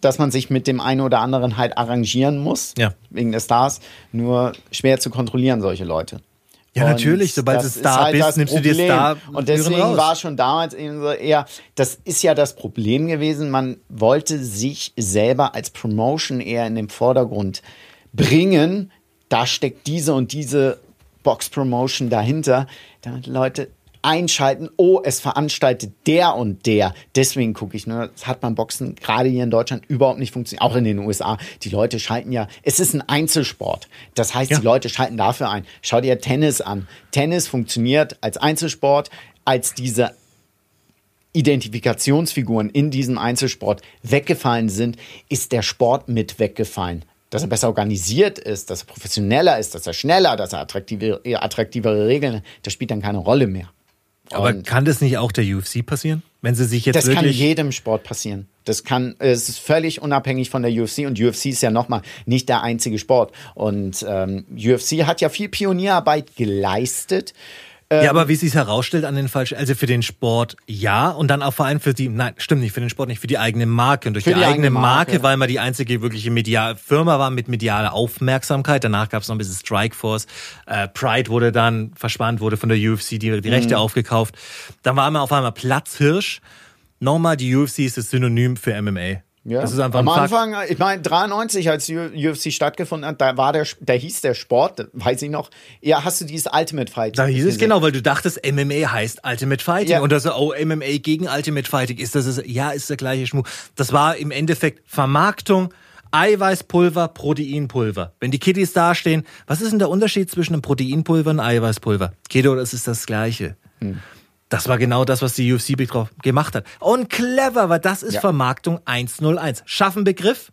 dass man sich mit dem einen oder anderen halt arrangieren muss, ja. wegen der Stars, nur schwer zu kontrollieren, solche Leute. Ja, und natürlich, sobald du Star halt bist, nimmst Problem. du dir Star. Und deswegen raus. war schon damals eben so eher, das ist ja das Problem gewesen, man wollte sich selber als Promotion eher in den Vordergrund bringen, da steckt diese und diese Box Promotion dahinter, damit Leute einschalten, oh, es veranstaltet der und der. Deswegen gucke ich, ne, das hat beim Boxen gerade hier in Deutschland überhaupt nicht funktioniert, auch in den USA. Die Leute schalten ja, es ist ein Einzelsport. Das heißt, ja. die Leute schalten dafür ein. Schau dir Tennis an. Tennis funktioniert als Einzelsport, als diese Identifikationsfiguren in diesem Einzelsport weggefallen sind, ist der Sport mit weggefallen dass er besser organisiert ist, dass er professioneller ist, dass er schneller, dass er attraktive, attraktivere Regeln, das spielt dann keine Rolle mehr. Aber Und kann das nicht auch der UFC passieren? Wenn sie sich jetzt das wirklich. Kann jedem Sport passieren. Das kann, es ist völlig unabhängig von der UFC und UFC ist ja nochmal nicht der einzige Sport. Und ähm, UFC hat ja viel Pionierarbeit geleistet ähm, ja, aber wie sich herausstellt an den falschen, also für den Sport ja und dann auch vor allem für die, nein, stimmt nicht, für den Sport nicht, für die eigene Marke und durch die, die, eigene Marke, Marke, weil man die einzige wirkliche medial Firma war mit medialer Aufmerksamkeit. Danach gab es noch ein bisschen Strikeforce. Äh, Pride wurde dann verspannt, wurde von der UFC die, die Rechte mhm. aufgekauft. Dann war man auf einmal Platzhirsch. Nochmal, die UFC ist das Synonym für MMA. Ja. Das ist einfach Am Anfang, Fakt. ich meine, 93, als UFC stattgefunden hat, da war der, da hieß der Sport, weiß ich noch, ja, hast du dieses Ultimate Fighting? Da hieß es genau, weil du dachtest, MMA heißt Ultimate Fighting ja. und das oh, MMA gegen Ultimate Fighting ist das, ist, ja, ist der gleiche Schmuck. Das war im Endeffekt Vermarktung, Eiweißpulver, Proteinpulver. Wenn die Kitties dastehen, was ist denn der Unterschied zwischen einem Proteinpulver und einem Eiweißpulver? Keto, das ist das Gleiche. Hm. Das war genau das, was die UFC gemacht hat. Und clever, weil das ist ja. Vermarktung 101. Schaffen Begriff.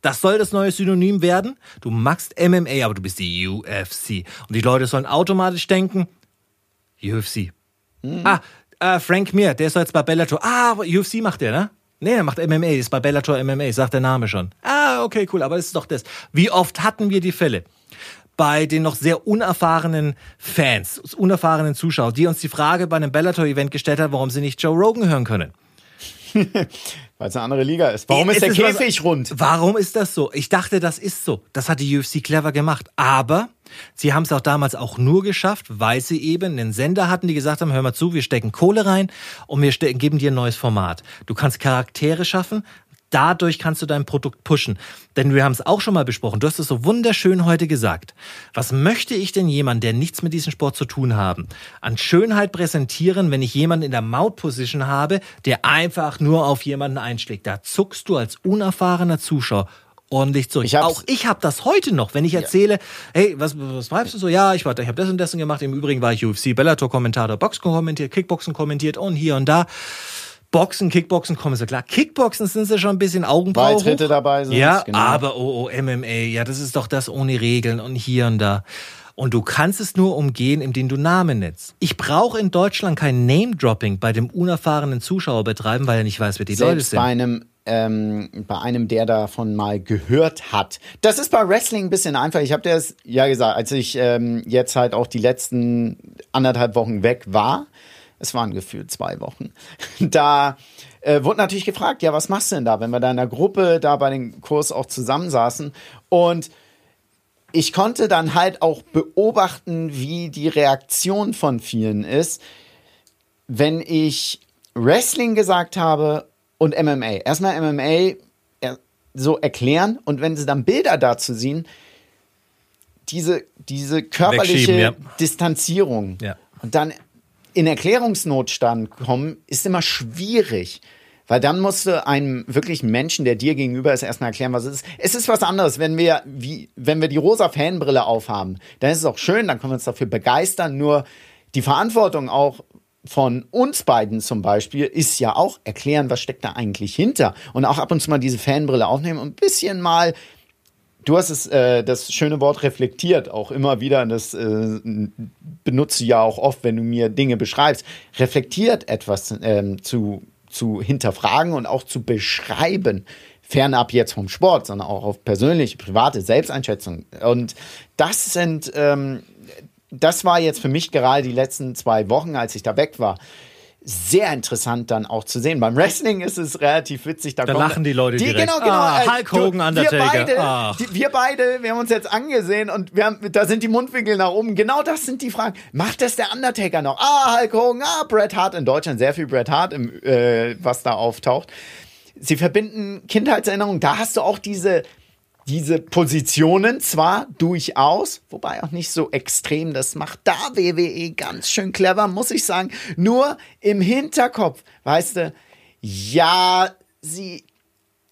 Das soll das neue Synonym werden. Du magst MMA, aber du bist die UFC. Und die Leute sollen automatisch denken, UFC. Mhm. Ah, äh, Frank Mir, der ist jetzt bei Bellator. Ah, UFC macht der, ne? Nee, er macht MMA, ist bei Bellator MMA, sagt der Name schon. Ah, okay, cool, aber das ist doch das. Wie oft hatten wir die Fälle? Bei den noch sehr unerfahrenen Fans, unerfahrenen Zuschauern, die uns die Frage bei einem Bellator-Event gestellt hat, warum sie nicht Joe Rogan hören können. [LAUGHS] Weil es eine andere Liga ist. Warum ist, ist der Käfig was, rund? Warum ist das so? Ich dachte, das ist so. Das hat die UFC clever gemacht. Aber sie haben es auch damals auch nur geschafft, weil sie eben einen Sender hatten, die gesagt haben, hör mal zu, wir stecken Kohle rein und wir geben dir ein neues Format. Du kannst Charaktere schaffen, dadurch kannst du dein Produkt pushen. Denn wir haben es auch schon mal besprochen. Du hast es so wunderschön heute gesagt. Was möchte ich denn jemand, der nichts mit diesem Sport zu tun haben, an Schönheit präsentieren, wenn ich jemanden in der Maut-Position habe, der einfach nur auf jemanden einschlägt? Da zuckst du als unerfahrener Zuschauer ordentlich zurück. Ich auch ich habe das heute noch, wenn ich erzähle, ja. hey, was, was treibst du so? Ja, ich, war, ich habe das und das gemacht. Im Übrigen war ich UFC, Bellator-Kommentator, Boxen kommentiert, Kickboxen kommentiert und hier und da. Boxen, Kickboxen kommen sie klar. Kickboxen sind sie schon ein bisschen Augenbrauen. Beitritte dabei sind. Ja, genau. aber oh, oh, MMA, ja, das ist doch das ohne Regeln und hier und da. Und du kannst es nur umgehen, indem du Namen nennst. Ich brauche in Deutschland kein Name-Dropping bei dem unerfahrenen Zuschauer betreiben, weil er nicht weiß, wer die Selbst Leute sind. Bei einem ähm, bei einem, der davon mal gehört hat. Das ist bei Wrestling ein bisschen einfach. Ich habe dir das ja gesagt, als ich ähm, jetzt halt auch die letzten anderthalb Wochen weg war. Es waren gefühlt zwei Wochen. [LAUGHS] Da äh, wurde natürlich gefragt, ja, was machst du denn da, wenn wir da in der Gruppe da bei dem Kurs auch zusammensaßen und ich konnte dann halt auch beobachten, wie die Reaktion von vielen ist, wenn ich Wrestling gesagt habe und MMA. Erstmal MMA so erklären und wenn sie dann Bilder dazu sehen, diese, diese körperliche ja. Distanzierung ja. und dann in Erklärungsnotstand kommen, ist immer schwierig. Weil dann musst du einem wirklichen Menschen, der dir gegenüber ist, erstmal erklären, was es ist. Es ist was anderes, wenn wir, wie, wenn wir die rosa Fanbrille aufhaben. Dann ist es auch schön, dann können wir uns dafür begeistern. Nur die Verantwortung auch von uns beiden zum Beispiel ist ja auch erklären, was steckt da eigentlich hinter. Und auch ab und zu mal diese Fanbrille aufnehmen und ein bisschen mal Du hast es, äh, das schöne Wort reflektiert auch immer wieder. Das äh, benutze ja auch oft, wenn du mir Dinge beschreibst. Reflektiert etwas ähm, zu, zu hinterfragen und auch zu beschreiben. Fernab jetzt vom Sport, sondern auch auf persönliche, private Selbsteinschätzung. Und das sind ähm, das war jetzt für mich gerade die letzten zwei Wochen, als ich da weg war, sehr interessant dann auch zu sehen. Beim Wrestling ist es relativ witzig. Da, da lachen die Leute die, direkt. Genau, genau. Ah, äh, Hulk Hogan, du, Undertaker. Wir beide, ah. die, wir beide, wir haben uns jetzt angesehen und wir haben, da sind die Mundwinkel nach oben. Genau das sind die Fragen. Macht das der Undertaker noch? Ah, Hulk Hogan, ah, Bret Hart. In Deutschland sehr viel Bret Hart, im, äh, was da auftaucht. Sie verbinden Kindheitserinnerungen. Da hast du auch diese diese Positionen zwar durchaus, wobei auch nicht so extrem, das macht da WWE ganz schön clever, muss ich sagen. Nur im Hinterkopf, weißt du, ja, sie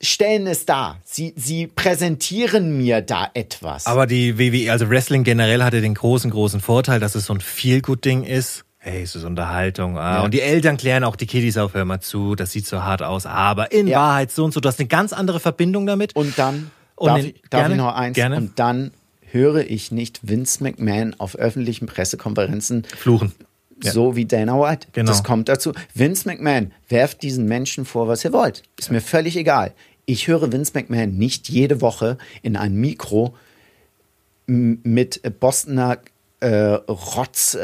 stellen es dar. Sie, sie präsentieren mir da etwas. Aber die WWE, also Wrestling generell hatte den großen, großen Vorteil, dass es so ein Feel-Good-Ding ist. Hey, es ist Unterhaltung. Ah. Ja. Und die Eltern klären auch die Kiddies auf, hör mal zu, das sieht so hart aus. Aber in ja. Wahrheit so und so, du hast eine ganz andere Verbindung damit. Und dann und darf, ich, darf gerne, ich noch eins? Gerne. Und dann höre ich nicht Vince McMahon auf öffentlichen Pressekonferenzen fluchen. So ja. wie Dana White. Genau. Das kommt dazu. Vince McMahon, werft diesen Menschen vor, was ihr wollt. Ist mir völlig egal. Ich höre Vince McMahon nicht jede Woche in ein Mikro mit Bostoner äh, Rotzzunge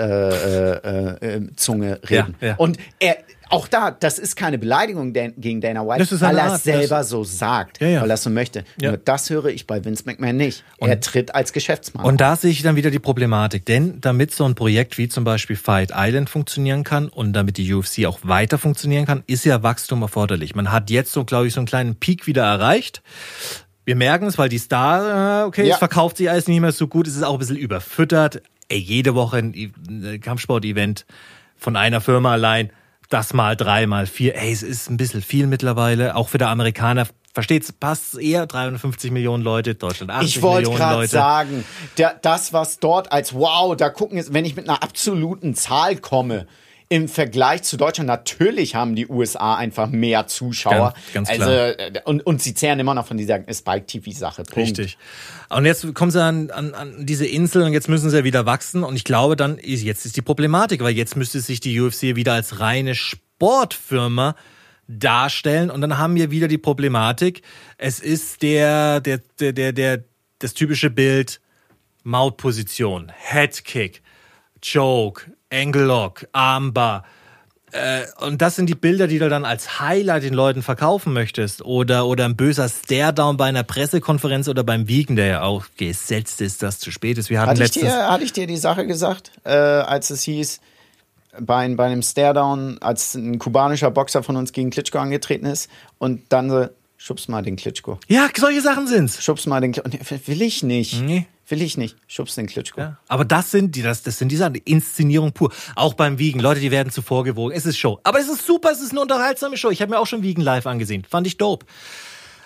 äh, äh, äh reden. Ja, ja. Und er, auch da, das ist keine Beleidigung gegen Dana White, weil er es selber so sagt, ja, ja. weil er es so möchte. Ja. Nur das höre ich bei Vince McMahon nicht. Und, er tritt als Geschäftsmann. Und da sehe ich dann wieder die Problematik, denn damit so ein Projekt wie zum Beispiel Fight Island funktionieren kann und damit die UFC auch weiter funktionieren kann, ist ja Wachstum erforderlich. Man hat jetzt so, glaube ich, so einen kleinen Peak wieder erreicht. Wir merken es, weil die Star, äh, okay, es verkauft sich alles nicht mehr so gut, es ist auch ein bisschen überfüttert. Ey, jede Woche ein Kampfsport-Event von einer Firma allein das mal drei, mal vier. Ey, es ist ein bisschen viel mittlerweile. Auch für der Amerikaner Versteht's, passt eher 350 Millionen Leute, Deutschland 80 ich wollte gerade sagen, der, das, was dort als wow, da gucken ist, wenn ich mit einer absoluten Zahl komme, im Vergleich zu Deutschland, natürlich haben die USA einfach mehr Zuschauer. Ganz, ganz klar. Also, und, und sie zehren immer noch von dieser Spike-TV-Sache. Richtig. Und jetzt kommen sie an, an, an diese Insel und jetzt müssen sie ja wieder wachsen. Und ich glaube dann, jetzt ist die Problematik, weil jetzt müsste sich die UFC wieder als reine Sportfirma darstellen. Und dann haben wir wieder die Problematik. Es ist der, der, der, der, der das typische Bild, Mautposition, Headkick, Choke, Angle-Lock, Armbar. Äh, und das sind die Bilder, die du dann als Highlight den Leuten verkaufen möchtest. Oder, oder ein böser Stare-Down bei einer Pressekonferenz oder beim Wiegen, der ja auch gesetzt ist, dass zu spät ist. Wir hatten hatte, letztes ich dir, hatte ich dir die Sache gesagt, äh, als es hieß, bei, bei einem Stare-Down, als ein kubanischer Boxer von uns gegen Klitschko angetreten ist und dann so, schubst mal den Klitschko. Ja, solche Sachen sind's. Schubst mal den Klitschko. Will ich nicht. Nee. Will ich nicht. Schubst den Klitschko. Ja, aber das sind die, das, das sind diese Inszenierung pur. Auch beim Wiegen. Leute, die werden zuvor gewogen. Es ist Show. Aber es ist super, es ist eine unterhaltsame Show. Ich habe mir auch schon Wiegen live angesehen. Fand ich dope.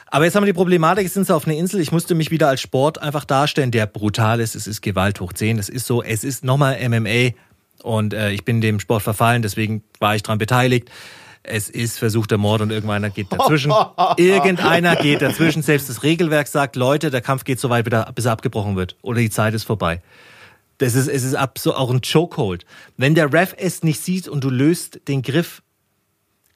Aber jetzt haben wir die Problematik, jetzt sind sie auf einer Insel. Ich musste mich wieder als Sport einfach darstellen, der brutal ist. Es ist Gewalt hoch 10. Es ist so, es ist nochmal MMA. Und äh, ich bin dem Sport verfallen, deswegen war ich dran beteiligt es ist versuchter Mord und irgendeiner geht dazwischen. [LAUGHS] irgendeiner geht dazwischen. Selbst das Regelwerk sagt, Leute, der Kampf geht so weit, bis er abgebrochen wird oder die Zeit ist vorbei. Das ist, es ist auch ein Chokehold. Wenn der Ref es nicht sieht und du löst den Griff,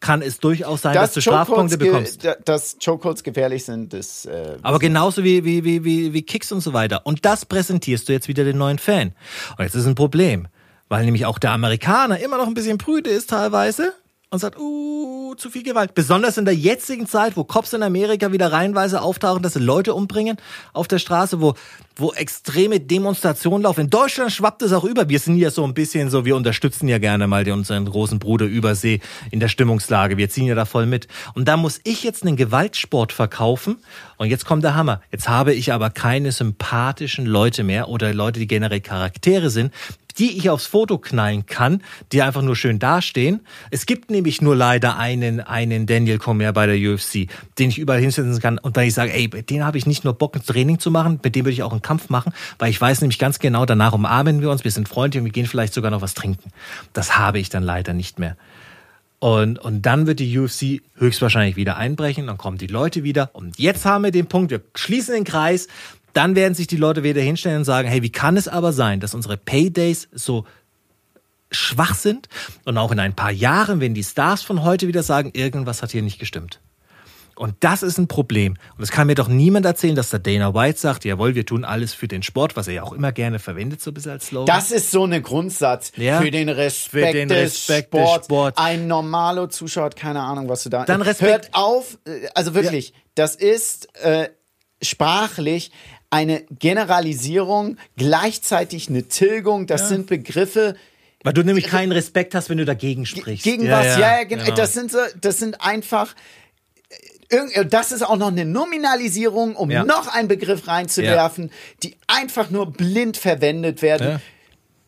kann es durchaus sein, dass, dass du Strafpunkte bekommst. Dass Chokeholds gefährlich sind, das. Äh, Aber genauso wie, wie, wie, wie, wie Kicks und so weiter. Und das präsentierst du jetzt wieder den neuen Fan. Und jetzt ist ein Problem, weil nämlich auch der Amerikaner immer noch ein bisschen prüde ist teilweise und sagt, uh, zu viel Gewalt. Besonders in der jetzigen Zeit, wo Cops in Amerika wieder reihenweise auftauchen, dass sie Leute umbringen auf der Straße, wo, wo extreme Demonstrationen laufen. In Deutschland schwappt es auch über. Wir sind ja so ein bisschen so, wir unterstützen ja gerne mal unseren großen Bruder Übersee in der Stimmungslage. Wir ziehen ja da voll mit. Und da muss ich jetzt einen Gewaltsport verkaufen. Und jetzt kommt der Hammer. Jetzt habe ich aber keine sympathischen Leute mehr oder Leute, die generell Charaktere sind, die ich aufs Foto knallen kann, die einfach nur schön dastehen. Es gibt nämlich nur leider einen, einen Daniel Comer bei der UFC, den ich überall hinsetzen kann und dann ich sage, ey, den habe ich nicht nur Bock, ein Training zu machen, mit dem würde ich auch einen Kampf machen, weil ich weiß nämlich ganz genau, danach umarmen wir uns, wir sind Freunde und wir gehen vielleicht sogar noch was trinken. Das habe ich dann leider nicht mehr. Und, und dann wird die UFC höchstwahrscheinlich wieder einbrechen, dann kommen die Leute wieder. Und jetzt haben wir den Punkt, wir schließen den Kreis dann werden sich die Leute wieder hinstellen und sagen, hey, wie kann es aber sein, dass unsere Paydays so schwach sind und auch in ein paar Jahren, wenn die Stars von heute wieder sagen, irgendwas hat hier nicht gestimmt. Und das ist ein Problem. Und es kann mir doch niemand erzählen, dass der Dana White sagt, jawohl, wir tun alles für den Sport, was er ja auch immer gerne verwendet, so ein bisschen als Slogan. Das ist so ein Grundsatz. Ja? Für den Respekt, für den Respekt des, Sports. des Sports. Ein normaler Zuschauer hat keine Ahnung, was du da... Dann Respekt. Hört auf, äh, also wirklich, ja. das ist äh, sprachlich eine Generalisierung, gleichzeitig eine Tilgung. Das ja. sind Begriffe. Weil du nämlich keinen Respekt hast, wenn du dagegen sprichst. Gegen ja, was? Ja, ja, genau. Das sind so, das sind einfach. Das ist auch noch eine Nominalisierung, um noch einen Begriff reinzuwerfen, die einfach nur blind verwendet werden.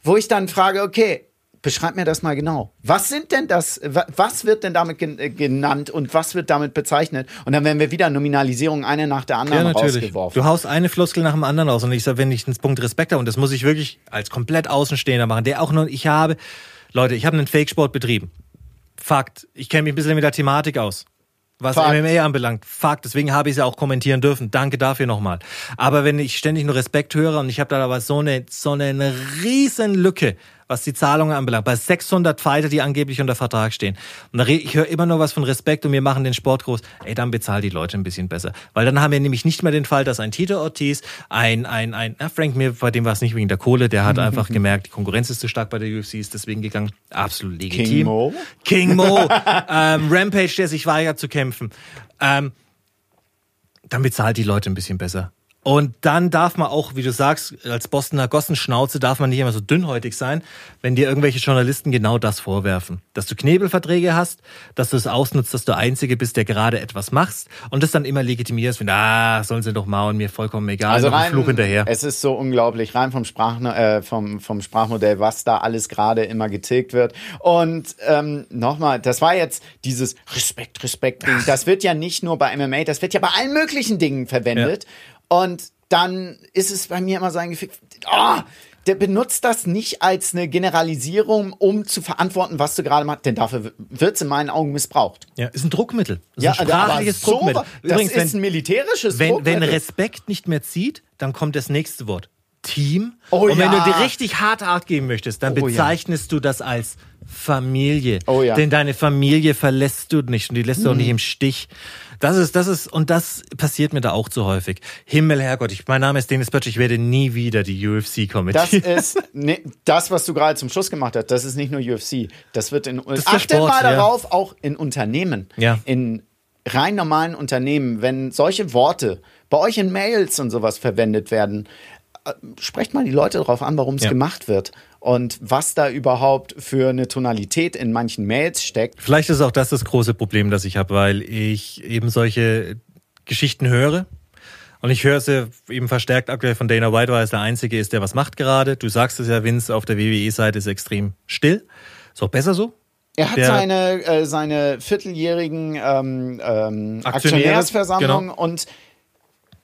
Wo ich dann frage, okay, Beschreib mir das mal genau. Was sind denn das, was wird denn damit äh, genannt und was wird damit bezeichnet? Und dann werden wir wieder Nominalisierung eine nach der anderen ja, rausgeworfen. Du haust eine Floskel nach dem anderen aus und ich sage, wenn ich einen Punkt Respekt habe, und das muss ich wirklich als komplett Außenstehender machen, der auch nur, ich habe, Leute, ich habe einen Fake-Sport betrieben. Fakt. Ich kenne mich ein bisschen mit der Thematik aus was Fakt. MMA anbelangt. Fakt, deswegen habe ich es ja auch kommentieren dürfen. Danke dafür nochmal. Aber wenn ich ständig nur Respekt höre und ich habe da aber so eine, so eine riesen Lücke, was die Zahlungen anbelangt, bei 600 Fighter, die angeblich unter Vertrag stehen. Und ich höre immer nur was von Respekt und wir machen den Sport groß. Ey, dann bezahl die Leute ein bisschen besser. Weil dann haben wir nämlich nicht mehr den Fall, dass ein Tito Ortiz, ein, ein, ein, na, Frank Mir, bei dem war es nicht wegen der Kohle, der hat einfach gemerkt, die Konkurrenz ist zu stark bei der UFC, ist deswegen gegangen. Absolut legitim. King Mo. King Mo. [LAUGHS] ähm, Rampage, der sich weigert zu kämpfen. Ähm, dann bezahlt die Leute ein bisschen besser. Und dann darf man auch, wie du sagst, als Bostoner Gossenschnauze darf man nicht immer so dünnhäutig sein, wenn dir irgendwelche Journalisten genau das vorwerfen. Dass du Knebelverträge hast, dass du es ausnutzt, dass du Einzige bist, der gerade etwas machst und das dann immer legitimierst, wenn, ah, sollen sie doch mal und mir vollkommen egal, also rein, Fluch hinterher. Es ist so unglaublich, rein vom, Sprach, äh, vom, vom Sprachmodell, was da alles gerade immer getilgt wird. Und ähm, nochmal, das war jetzt dieses Respekt, Respekt-Ding. Das wird ja nicht nur bei MMA, das wird ja bei allen möglichen Dingen verwendet. Ja. Und dann ist es bei mir immer so ein Gefühl, oh, der benutzt das nicht als eine Generalisierung, um zu verantworten, was du gerade machst, denn dafür wird es in meinen Augen missbraucht. Ja, ist ein Druckmittel. Ist ja, ein sprachliches so, Druckmittel. Übrigens, das ist ein militärisches wenn, Druckmittel. Wenn Respekt nicht mehr zieht, dann kommt das nächste Wort. Team. Oh, und wenn ja. du dir richtig hart Art geben möchtest, dann oh, bezeichnest ja. du das als Familie. Oh, ja. Denn deine Familie verlässt du nicht und die lässt du auch nicht im Stich. Das ist, das ist, und das passiert mir da auch zu häufig. Himmel, Herrgott, ich, mein Name ist Dennis Böttch, ich werde nie wieder die UFC kommentieren. Das [LAUGHS] ist, ne, das, was du gerade zum Schluss gemacht hast, das ist nicht nur UFC. Das wird in, das achte Sport, mal darauf, ja. auch in Unternehmen. Ja. In rein normalen Unternehmen, wenn solche Worte bei euch in Mails und sowas verwendet werden, äh, sprecht mal die Leute darauf an, warum es ja. gemacht wird und was da überhaupt für eine Tonalität in manchen Mails steckt. Vielleicht ist auch das das große Problem, das ich habe, weil ich eben solche Geschichten höre. Und ich höre sie eben verstärkt aktuell von Dana White, weil er der Einzige ist, der was macht gerade. Du sagst es ja, Vince, auf der WWE-Seite ist extrem still. Ist auch besser so. Er hat seine, äh, seine vierteljährigen ähm, ähm, Aktionärsversammlung genau. und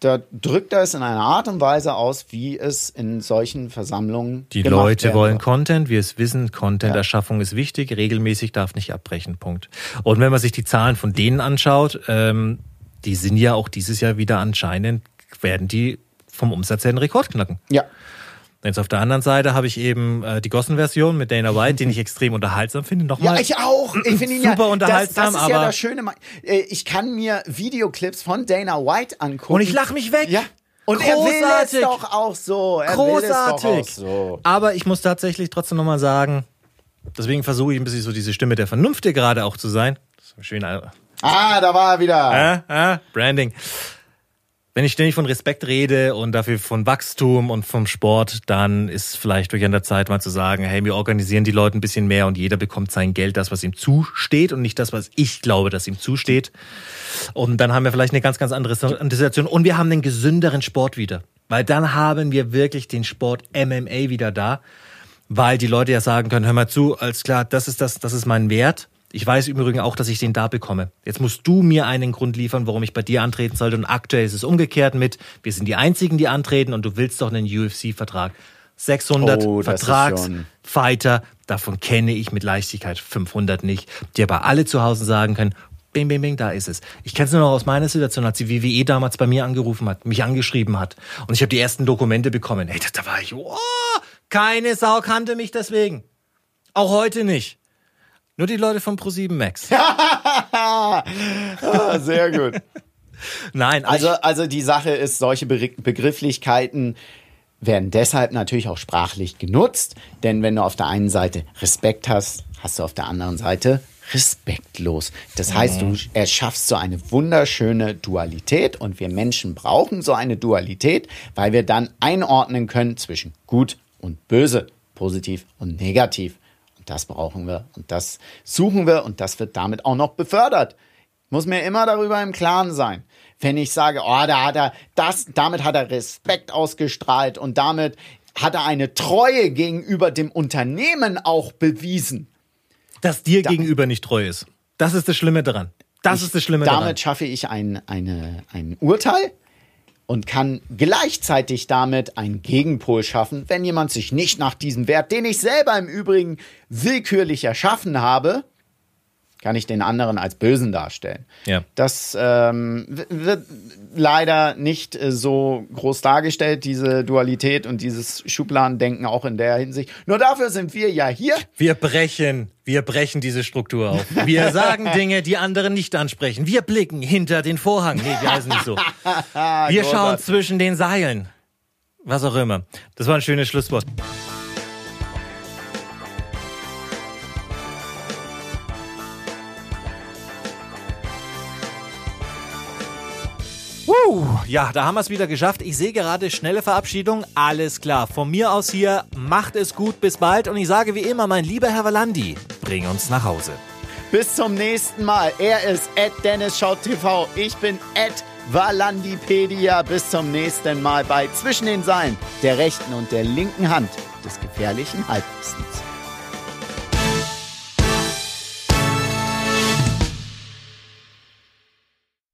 da drückt er es in einer Art und Weise aus, wie es in solchen Versammlungen Die Leute werden. wollen Content, wir es wissen, Content-Erschaffung ja. ist wichtig, regelmäßig darf nicht abbrechen, Punkt. Und wenn man sich die Zahlen von denen anschaut, ähm, die sind ja auch dieses Jahr wieder anscheinend, werden die vom Umsatz her einen Rekord knacken. Ja. Jetzt auf der anderen Seite habe ich eben äh, die Gossen-Version mit Dana White, den ich extrem unterhaltsam finde. Nochmal. Ja, ich auch. Ich finde ihn super ja, unterhaltsam, das, das ist aber ja das Schöne. Äh, Ich kann mir Videoclips von Dana White angucken. und ich lache mich weg. Ja. Und er will es Großartig. doch auch so. Er Großartig. Will es doch auch so. Aber ich muss tatsächlich trotzdem nochmal sagen, deswegen versuche ich ein bisschen so diese Stimme der Vernunft hier gerade auch zu sein. Das ist schön. Äh, Ah, da war er wieder. äh, Branding. Wenn ich ständig von Respekt rede und dafür von Wachstum und vom Sport, dann ist vielleicht wirklich an der Zeit mal zu sagen, hey, wir organisieren die Leute ein bisschen mehr und jeder bekommt sein Geld, das, was ihm zusteht und nicht das, was ich glaube, dass ihm zusteht. Und dann haben wir vielleicht eine ganz, ganz andere Situation und wir haben einen gesünderen Sport wieder. Weil dann haben wir wirklich den Sport MMA wieder da, weil die Leute ja sagen können, hör mal zu, alles klar, das ist das, das ist mein Wert. Ich weiß im Übrigen auch, dass ich den da bekomme. Jetzt musst du mir einen Grund liefern, warum ich bei dir antreten sollte. Und aktuell ist es umgekehrt mit, wir sind die Einzigen, die antreten und du willst doch einen UFC-Vertrag. 600 Oh, Vertragsfighter, davon kenne ich mit Leichtigkeit 500 nicht, die aber alle zu Hause sagen können, bing, bing, bing, da ist es. Ich kenne es nur noch aus meiner Situation, als die WWE damals bei mir angerufen hat, mich angeschrieben hat. Und ich habe die ersten Dokumente bekommen. Hey, da, da war ich, oh, keine Sau kannte mich deswegen. Auch heute nicht. Nur die Leute von Pro7 Max. [LAUGHS] Ah, sehr gut. Nein, Also, also die Sache ist, solche Be Begrifflichkeiten werden deshalb natürlich auch sprachlich genutzt, denn wenn du auf der einen Seite Respekt hast, hast du auf der anderen Seite respektlos. Das heißt, du erschaffst so eine wunderschöne Dualität und wir Menschen brauchen so eine Dualität, weil wir dann einordnen können zwischen gut und böse, positiv und negativ. Das brauchen wir und das suchen wir und das wird damit auch noch befördert. Muss mir immer darüber im Klaren sein. Wenn ich sage, oh, da hat er das, damit hat er Respekt ausgestrahlt und damit hat er eine Treue gegenüber dem Unternehmen auch bewiesen. dass dir gegenüber nicht treu ist. Das ist das Schlimme daran. Das ist das Schlimme Damit daran. schaffe ich ein, eine, ein Urteil und kann gleichzeitig damit einen Gegenpol schaffen, wenn jemand sich nicht nach diesem Wert, den ich selber im Übrigen willkürlich erschaffen habe, kann ich den anderen als Bösen darstellen. Ja. Das ähm, wird leider nicht äh, so groß dargestellt, diese Dualität und dieses Schubladendenken auch in der Hinsicht. Nur dafür sind wir ja hier. Wir brechen, wir brechen diese Struktur auf. Wir [LAUGHS] sagen Dinge, die andere nicht ansprechen. Wir blicken hinter den Vorhang. Nee, die heißen nicht so. [LAUGHS] Wir schauen zwischen den Seilen. Was auch immer. Das war ein schönes Schlusswort. Woo, ja, da haben wir es wieder geschafft. Ich sehe gerade schnelle Verabschiedung. Alles klar. Von mir aus hier, macht es gut, bis bald. Und ich sage wie immer, mein lieber Herr Valandi, bring uns nach Hause. Bis zum nächsten Mal. Er ist Ed Dennis Schaut TV. Ich bin Ed Valandipedia. Bis zum nächsten Mal bei Zwischen den Seilen, der rechten und der linken Hand des gefährlichen Halbwissens.